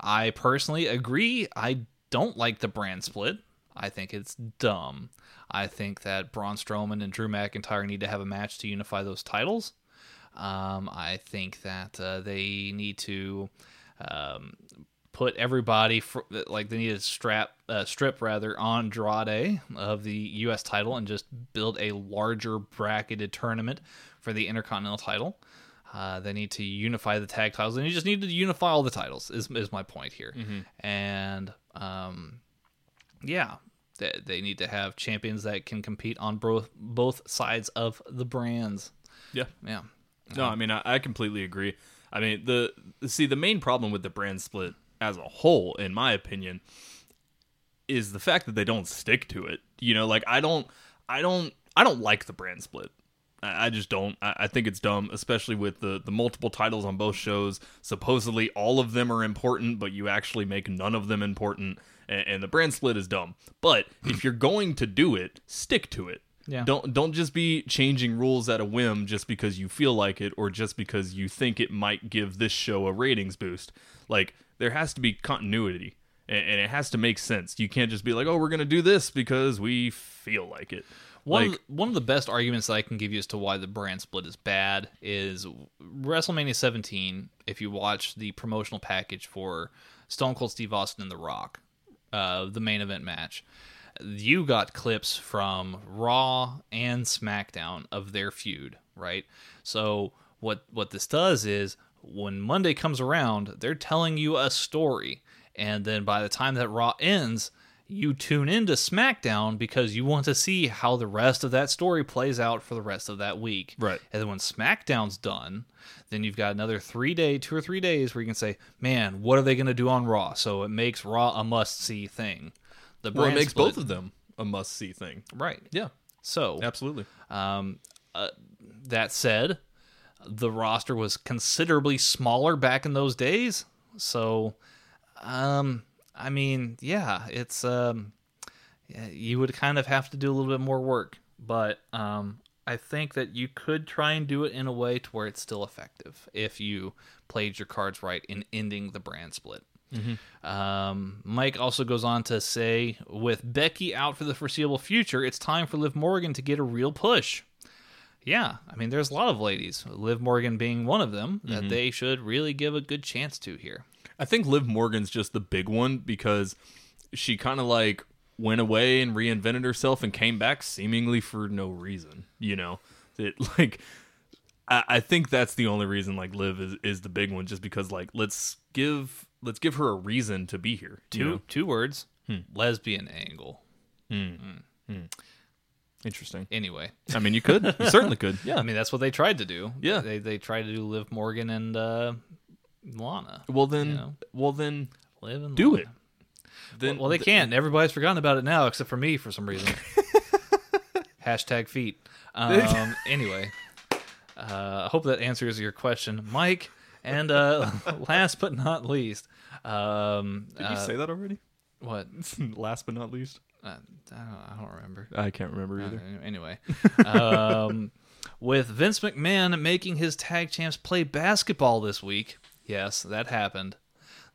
I personally agree. I don't like the brand split. I think it's dumb. I think that Braun Strowman and Drew McIntyre need to have a match to unify those titles. Um, I think that uh, they need to um, put everybody fr- like they need to strap uh, strip rather Andrade of the U.S. title and just build a larger bracketed tournament for the Intercontinental title. Uh, they need to unify the tag titles, and you just need to unify all the titles. Is is my point here? And um, yeah, they, they need to have champions that can compete on both both sides of the brands.
Yeah.
Yeah,
No, I mean I, I completely agree. I mean the see the main problem with the brand split as a whole, in my opinion, is the fact that they don't stick to it. You know, like I don't, I don't, I don't like the brand split. I I just don't. I I think it's dumb, especially with the the multiple titles on both shows. Supposedly, all of them are important, but you actually make none of them important, and, and the brand split is dumb. But if you're going to do it, stick to it.
Yeah.
Don't don't just be changing rules at a whim just because you feel like it or just because you think it might give this show a ratings boost. Like there has to be continuity and, and it has to make sense. You can't just be like, "Oh, we're going to do this because we feel like it."
One,
like
of the, one of the best arguments that I can give you as to why the brand split is bad is WrestleMania 17. If you watch the promotional package for Stone Cold Steve Austin and The Rock, uh, the main event match, you got clips from Raw and SmackDown of their feud, right? So what what this does is when Monday comes around, they're telling you a story, and then by the time that Raw ends, you tune into SmackDown because you want to see how the rest of that story plays out for the rest of that week.
Right.
And then when SmackDown's done, then you've got another three day, two or three days where you can say, man, what are they going to do on Raw? So it makes Raw a must see thing. The
well, it makes
split-
both of them a must see thing.
Right.
Yeah,
So
absolutely.
um, uh, that said, the roster was considerably smaller back in those days. So, um, I mean, yeah, it's um, you would kind of have to do a little bit more work, but um, I think that you could try and do it in a way to where it's still effective if you played your cards right in ending the brand split. Um, Mike also goes on to say, with Becky out for the foreseeable future, it's time for Liv Morgan to get a real push. Yeah, I mean, there's a lot of ladies, Liv Morgan being one of them, that mm-hmm. they should really give a good chance to here.
I think Liv Morgan's just the big one because she kind of like went away and reinvented herself and came back seemingly for no reason. You know, it like I, I think that's the only reason like Liv is is the big one, just because like let's give let's give her a reason to be here.
Two
know?
two words. Hmm. Lesbian angle. Hmm. Hmm.
Interesting.
Anyway,
I mean, you could, you certainly could. Yeah.
I mean that's what they tried to do.
Yeah.
They they tried to do Liv Morgan and uh, Lana.
well then,
you know.
well then,
Liv and
do
Lana.
it. Then
Well, they can't. Everybody's forgotten about it now, except for me for some reason. Hashtag feet. Um, anyway, uh, I hope that answers your question, Mike. And uh, last but not least, um,
Did you
uh,
say that already?
what?
Last but not least,
Uh, I, don't, I don't remember.
I can't remember either.
Uh, anyway, um, with Vince McMahon making his tag champs play basketball this week, yes, that happened.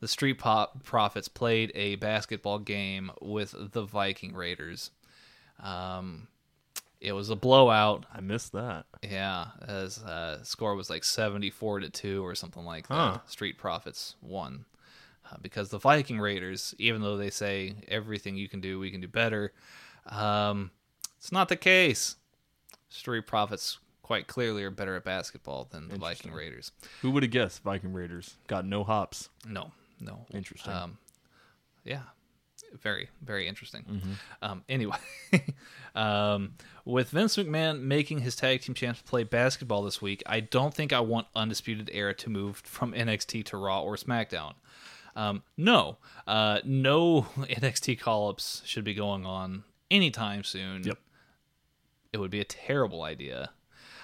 The Street Pop Profits played a basketball game with the Viking Raiders. Um, it was a blowout.
I missed that.
Yeah, as uh, score was like seventy-four to two or something like that.
Huh.
Street Profits won uh, because the Viking Raiders, even though they say everything you can do, we can do better, um, it's not the case. Street Profits quite clearly are better at basketball than the Viking Raiders.
Who would have guessed Viking Raiders got no hops?
No, no,
Interesting.
Um, yeah, very, very interesting.
Mm-hmm.
Um, anyway, um, with Vince McMahon making his tag team champs play basketball this week, I don't think I want Undisputed Era to move from NXT to Raw or SmackDown. Um, no, uh, no NXT call ups should be going on anytime soon.
Yep.
It would be a terrible idea.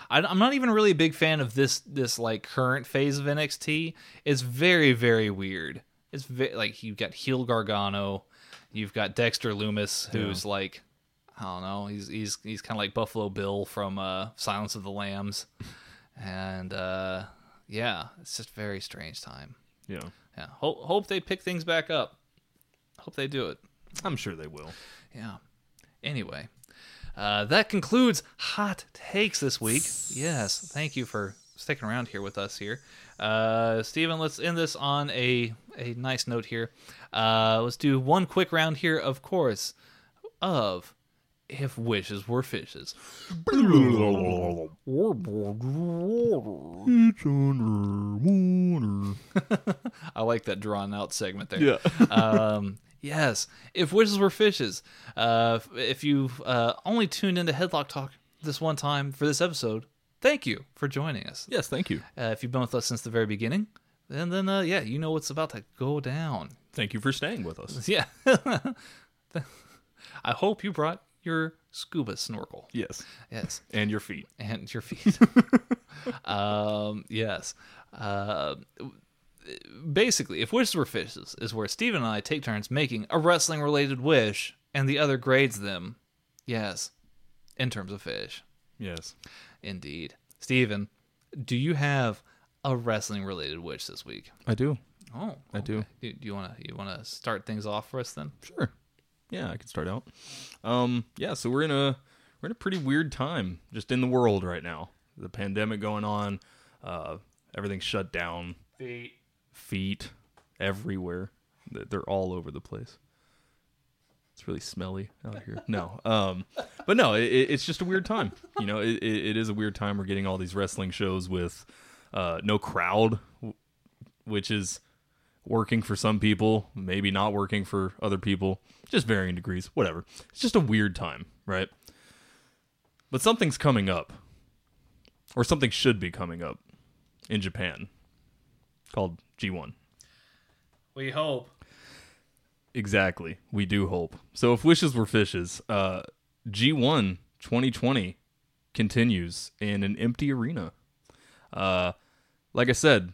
I, I'm not even really a big fan of this this like current phase of NXT. It's very very weird. It's ve- like you've got heel Gargano, you've got Dexter Lumis, who's like I don't know, he's he's he's kind of like Buffalo Bill from uh, Silence of the Lambs, and uh, yeah, it's just a very strange time.
Yeah,
Yeah, hope hope they pick things back up. Hope they do it.
I'm sure they will.
Yeah. Anyway, uh, that concludes hot takes this week. Yes, thank you for sticking around here with us here, uh, Steven, Let's end this on a a nice note here. Uh, let's do one quick round here, of course, of if wishes were fishes. I like that drawn out segment there.
Yeah.
um, yes, if wishes were fishes. Uh, if you've uh, only tuned into Headlock Talk this one time for this episode, thank you for joining us.
Yes, thank you.
Uh, if you've been with us since the very beginning, and then uh, yeah, you know what's about to go down.
Thank you for staying with us.
Yeah. I hope you brought your scuba snorkel.
Yes,
Yes
and your feet.
and your feet. um, yes. Uh, basically, if wishes were fishes, is where Steven and I take turns making a wrestling related wish, and the other grades them. Yes, in terms of fish.
Yes.
Indeed. Steven, do you have a wrestling related wish this week?
I do.
Oh,
I do.
Do, do you want to you want to start things off for us then?
Sure. Yeah, I can start out. Um, yeah, so we're in a we're in a pretty weird time just in the world right now. The pandemic going on, uh, everything's shut down.
Feet.
Feet everywhere. They- They're all over the place. It's really smelly out here. No, um, but no, it, it- it's just a weird time. You know, it, it, it is a weird time. We're getting all these wrestling shows with uh, no crowd, which is working for some people, maybe not working for other people, just varying degrees, whatever. It's just a weird time, right? But something's coming up, or something should be coming up in Japan called G1.
We hope.
Exactly. We do hope. So if wishes were fishes, uh, G1 2020 continues in an empty arena. Uh, like I said,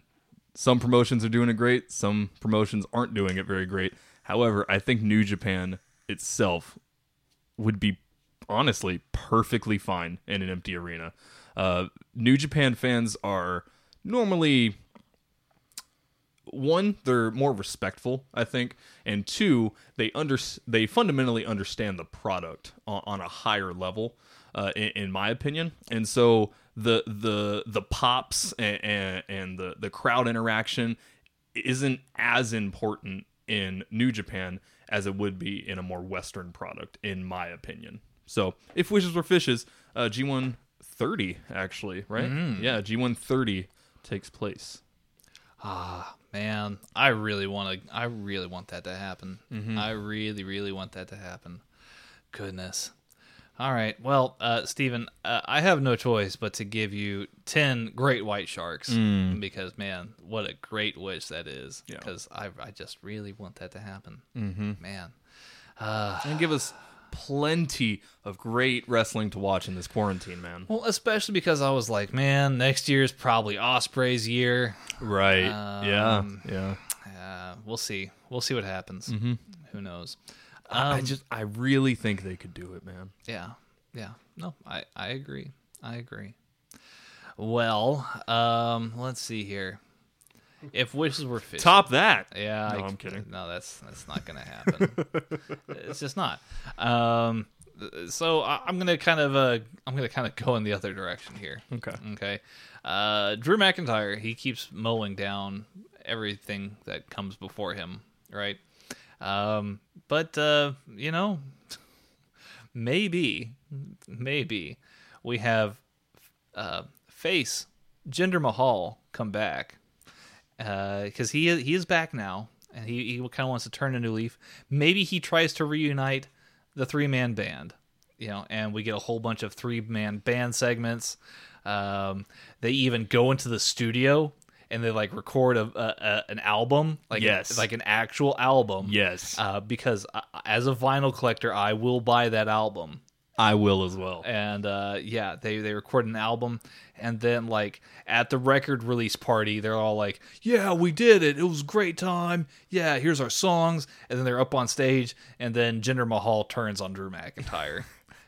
some promotions are doing it great, some promotions aren't doing it very great. However, I think New Japan itself would be honestly perfectly fine in an empty arena. Uh, New Japan fans are normally one they're more respectful i think and two they under they fundamentally understand the product on, on a higher level uh, in, in my opinion and so the the the pops and, and, and the the crowd interaction isn't as important in new japan as it would be in a more Western product, in my opinion. So, if wishes were fishes, uh, G130 actually, right? Yeah, G130 takes place.
Ah, man, I really want to. I really want that to happen. I really, really want that to happen. Goodness. All right. Well, uh, Stephen, uh, I have no choice but to give you ten great white sharks because, man, what a great wish that is.
Yeah.
Because I, I just really want that to happen. Mm-hmm. Man.
And give us plenty of great wrestling to watch in this quarantine, man.
Well, especially because I was like, man, next year's probably Osprey's year.
Right.
Um,
yeah. Yeah.
Uh, we'll see. We'll see what happens. Who knows?
I just I really think they could do it, man.
Yeah, yeah. No, I I agree. I agree. Well, um, let's see here. If wishes were fishes,
Top that.
Yeah,
No,
I-
I'm kidding.
No, that's that's not gonna happen. it's just not. Um, so I, I'm gonna kind of uh, I'm gonna kind of go in the other direction here.
Okay.
Okay. Uh, Drew McIntyre, he keeps mowing down everything that comes before him, right? Um, but uh, you know, maybe, maybe we have uh, face Jinder Mahal come back because he is, he is back now, and he, he kind of wants to turn a new leaf. Maybe he tries to reunite the three man band, you know, and we get a whole bunch of three man band segments. Um, they even go into the studio and they like record a, a, a an album, like
Yes.
like an actual album.
Yes.
Uh, because uh, as a vinyl collector, I will buy that album
I will as well.
and uh, yeah, they they record an album, and then like at the record release party, they're all like, "Yeah, we did it. It was a great time. Yeah, here's our songs." And then they're up on stage, and then Jinder Mahal turns on Drew McIntyre,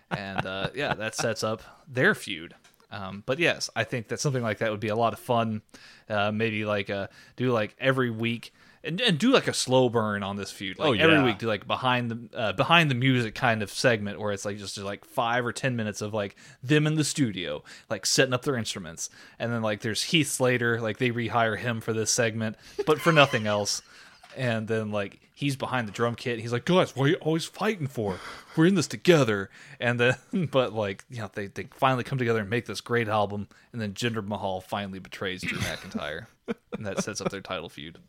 and uh, yeah, that sets up their feud. Um, but yes, I think that something like that would be a lot of fun. Uh, maybe like uh, do like every week. And, and do like a slow burn on this feud. Like
Oh,
every week, do like behind the uh, behind the music kind of segment where it's like just like five or ten minutes of like them in the studio, like setting up their instruments, and then like there's Heath Slater, like they rehire him for this segment, but for nothing else. And then like he's behind the drum kit. He's like, guys, what are you always fighting for? We're in this together. And then, but like you know, they they finally come together and make this great album. And then Jinder Mahal finally betrays Drew McIntyre, and that sets up their title feud.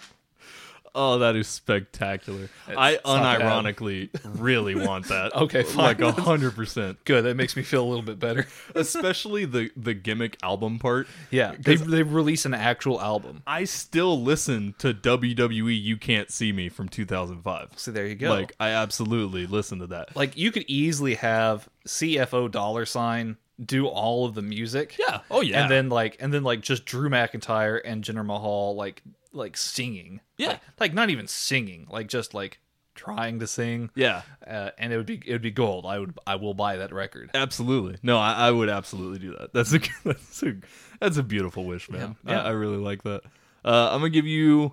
Oh, that is spectacular. I
it's bad.
unironically really want that.
Okay,
like
fine.
a hundred percent.
Good. That makes me feel a little bit better.
Especially the the gimmick album part.
Yeah, they they release an actual album.
I still listen to WWE You Can't See Me from 2005.
So there you go.
Like I absolutely listen to that.
like you could easily have CFO dollar sign do all of the music.
Yeah. Oh, yeah.
And then like and then like just Drew McIntyre and Jinder Mahal like like singing.
Yeah.
Like, like not even singing, like just like trying to sing.
Yeah.
Uh, and it would be it would be gold. I would I will buy that record.
Absolutely. No, I, I would absolutely do that. That's a that's a that's a beautiful wish, man.
Yeah. Yeah.
I, I really like that. Uh, I'm gonna give you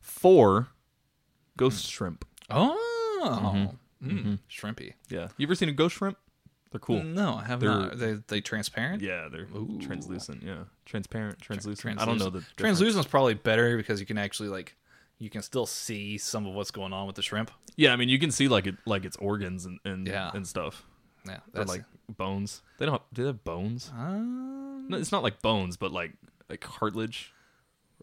four ghost shrimp.
Oh. Mm, Shrimpy.
Yeah. You ever seen a ghost shrimp? They're cool.
No, I have
They're-
not. Are they they transparent?
Yeah, they're translucent. Yeah, transparent, translucent.
Translucent.
I don't know the difference.
translucent's probably better because you can actually like you can still see some of what's going on with the shrimp.
Yeah, I mean you can see like it like its organs and and,
Yeah.
and stuff.
Yeah,
They're
that's
like bones. They don't. Have, do they have bones?
uh,
No, it's not like bones, but like like cartilage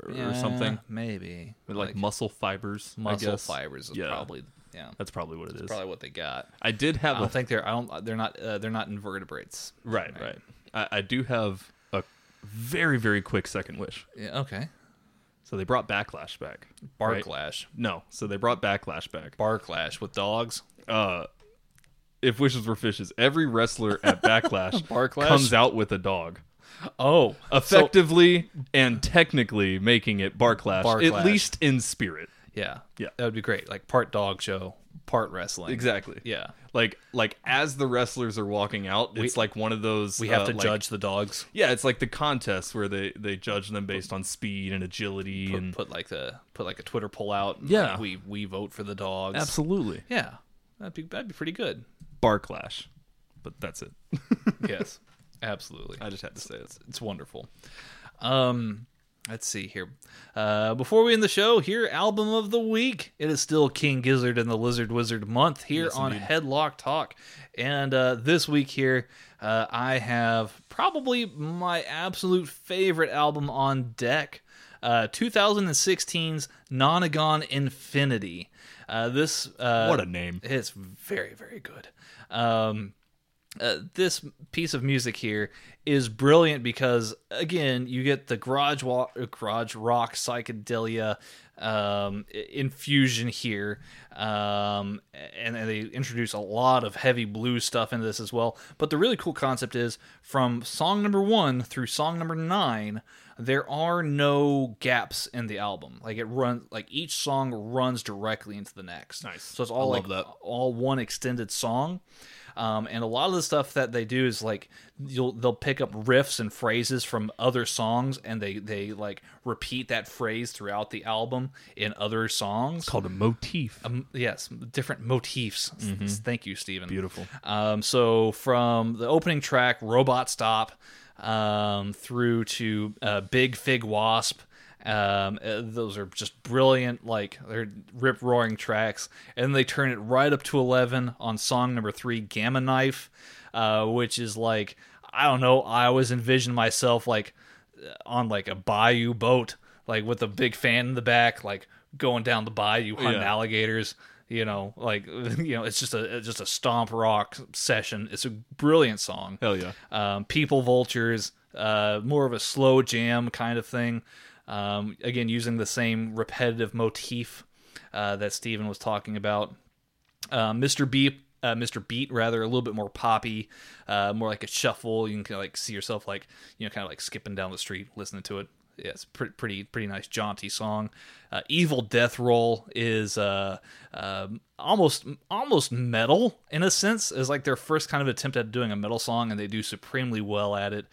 or, or something.
maybe
Or like, muscle fibers.
Muscle fibers is
Yeah.
probably yeah
That's probably what it is.
probably what they got.
I did have
I don't think they're I don't they're not uh, they're not invertebrates.
right, right. I, I do have a very very quick second wish.
Yeah, okay.
So they brought backlash back. right?
Barclash,
No, so they brought backlash back.
Barclash with dogs.
uh if wishes were fishes, every wrestler at Backlash
Barclash?
comes out with a dog,
Oh,
effectively and technically making it Barclash,
Barclash.
at least in spirit.
Yeah,
Yeah.
that would be great. Like part dog show, part wrestling.
Exactly.
Yeah,
Like like as the wrestlers are walking out, it's like one of those.
we have
uh,
to
like-
judge the dogs.
Yeah, it's like the contest where they they judge them based on speed and agility
Put,
and
put like the put like a Twitter poll out.
Yeah.
like, we we vote for the dogs.
absolutely
Yeah, that'd be that'd be pretty good.
Barclash. But that's it.
yes, absolutely.
I just had to say it.
It's wonderful. Um, Let's see here. Uh, before we end the show, here album of the week. It is still King Gizzard and the Lizard Wizard month here
Yes,
on
indeed.
Headlock Talk, and uh, this week here uh, I have probably my absolute favorite album on deck. Uh, 2016's Nonagon Infinity. Uh, this uh,
What a name.
It's very very good. Um, uh, this piece of music here is brilliant because again you get the garage garage rock psychedelia um, infusion here um, and, and they introduce a lot of heavy blues stuff into this as well but the really cool concept is from song number one through song number nine there are no gaps in the album like it runs like each song runs directly into the next
Nice.
so it's all like
that.
all one extended song. Um, and a lot of the stuff that they do is like you'll they'll pick up riffs and phrases from other songs and they they like repeat that phrase throughout the album in other songs.
It's Called a motif.
Um, yes, different motifs. S- Thank you, Stephen.
Beautiful.
Um, so from the opening track, Robot Stop, um, through to uh, Big Fig Wasp. Um, uh, those are just brilliant, like they're rip roaring tracks, and they turn it right up to eleven on song number three, Gamma Knife, uh, which is like I don't know. I always envision myself like uh, on like a bayou boat, like with a big fan in the back, like going down the bayou hunting
Yeah.
alligators. You know, like you know, it's just a it's just a stomp rock session. It's a brilliant song.
Hell yeah.
Um, People Vultures, uh, more of a slow jam kind of thing. Um, again, using the same repetitive motif uh, that Stephen was talking about. Uh, Mr. Beat, uh, Mr. Beat, rather a little bit more poppy, uh, more like a shuffle. You can kind of like see yourself like you know, kind of like skipping down the street listening to it. Yeah, it's pretty, pretty, pretty nice, jaunty song. Uh, Evil Death Roll is uh, um almost, almost metal in a sense. Is like their first kind of attempt at doing a metal song, and they do supremely well at it.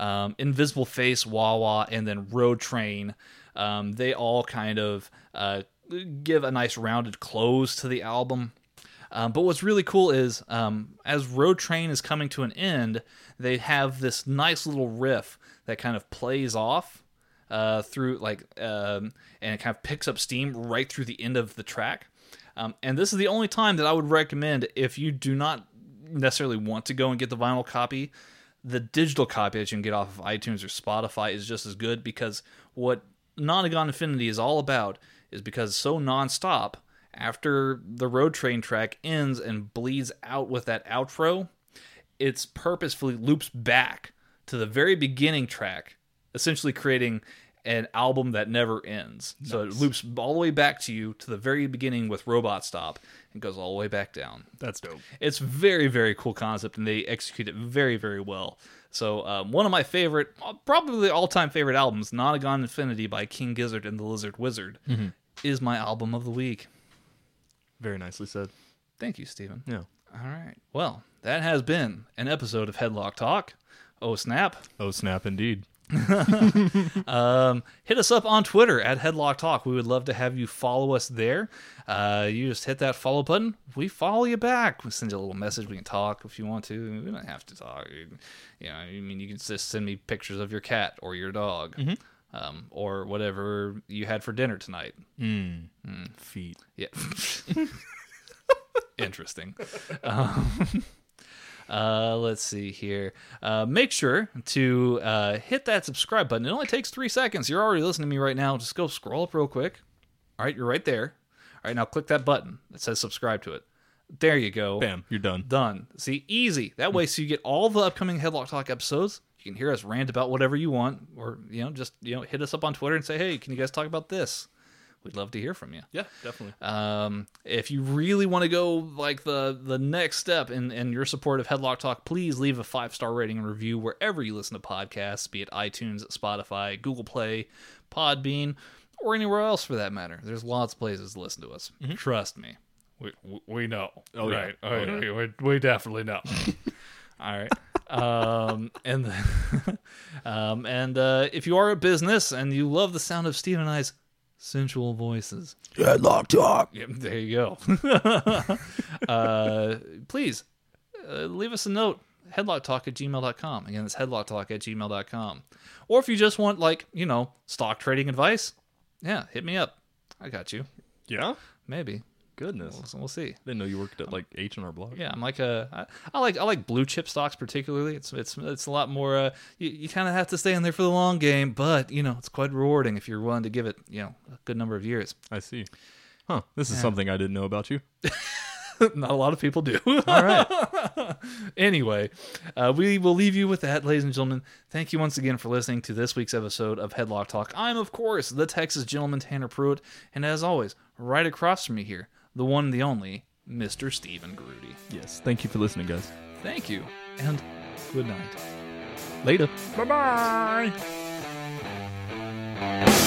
Um, Invisible Face, Wah Wah, and then Road Train. Um, they all kind of uh, give a nice rounded close to the album. Um, but what's really cool is um, as Road Train is coming to an end, they have this nice little riff that kind of plays off uh, through like, um, and it kind of picks up steam right through the end of the track. Um, and this is the only time that I would recommend if you do not necessarily want to go and get the vinyl copy. The digital copy that you can get off of iTunes or Spotify is just as good because what Nonagon Infinity is all about is because so nonstop. After the road train track ends and bleeds out with that outro, it's purposefully loops back to the very beginning track, essentially creating an album that never ends. So it loops all the way back to you to the very beginning with Robot Stop and goes all the way back down.
That's dope.
It's very very cool concept and they execute it very very well. So um, one of my favorite, probably all time favorite albums, Nonagon Infinity by King Gizzard and the Lizard Wizard, is my album of the week.
Very nicely said.
Thank you, Stephen.
Yeah.
All right. Well, that has been an episode of Headlock Talk. Oh snap!
Oh, snap indeed.
Um, hit us up on Twitter at Headlock Talk. We would love to have you follow us there. Uh, you just hit that follow button. We follow you back. We send you a little message. We can talk if you want to. We don't have to talk. You, know, I mean, you can just send me pictures of your cat or your dog, um, or whatever you had for dinner tonight.
Feet.
Yeah. Interesting. Um, uh, let's see here. Uh, make sure to uh, hit that subscribe button. It only takes three seconds. You're already listening to me right now. Just go scroll up real quick. All right, you're right there. All right, now click that button that says subscribe to it. There you go.
Bam. You're done.
Done. See, easy. That way, so you get all the upcoming Headlock Talk episodes. You can hear us rant about whatever you want, or you know, just you know, hit us up on Twitter and say, "Hey, can you guys talk about this?" We'd love to hear from you.
Yeah, definitely.
Um, if you really want to go like the the next step in, in your support of Headlock Talk, please leave a five star rating and review wherever you listen to podcasts, be it iTunes, Spotify, Google Play, Podbean, or anywhere else for that matter. There's lots of places to listen to us. Trust me, we we know.
Oh, yeah.
right?
Oh, yeah.
we, we, we definitely know. All right. um, and then, um, and uh, if you are a business and you love the sound of Steve and I's sensual voices,
Headlock talk.
Yep, there you go. uh, please uh, leave us a note. headlocktalk at gmail.com. Again, it's headlocktalk at gmail.com. Or if you just want, like, you know, stock trading advice, yeah, hit me up. I got you.
Yeah.
Maybe.
Goodness.
We'll, we'll see.
Didn't know you worked at like H and R Block.
Yeah, I'm like a, I, I like I like blue chip stocks particularly. It's it's it's a lot more. Uh, you you kind of have to stay in there for the long game, but you know it's quite rewarding if you're willing to give it you know a good number of years.
I see. Huh. This is something I didn't know about you.
Not a lot of people do.
All right.
anyway, uh, we will leave you with that, ladies and gentlemen. Thank you once again for listening to this week's episode of Headlock Talk. I'm, of course, the Texas gentleman Tanner Pruitt, and as always, right across from me here, the one and the only Mr. Stephen Grudy.
yes. Thank you for listening, guys.
Thank you, and good night.
Later.
Bye bye.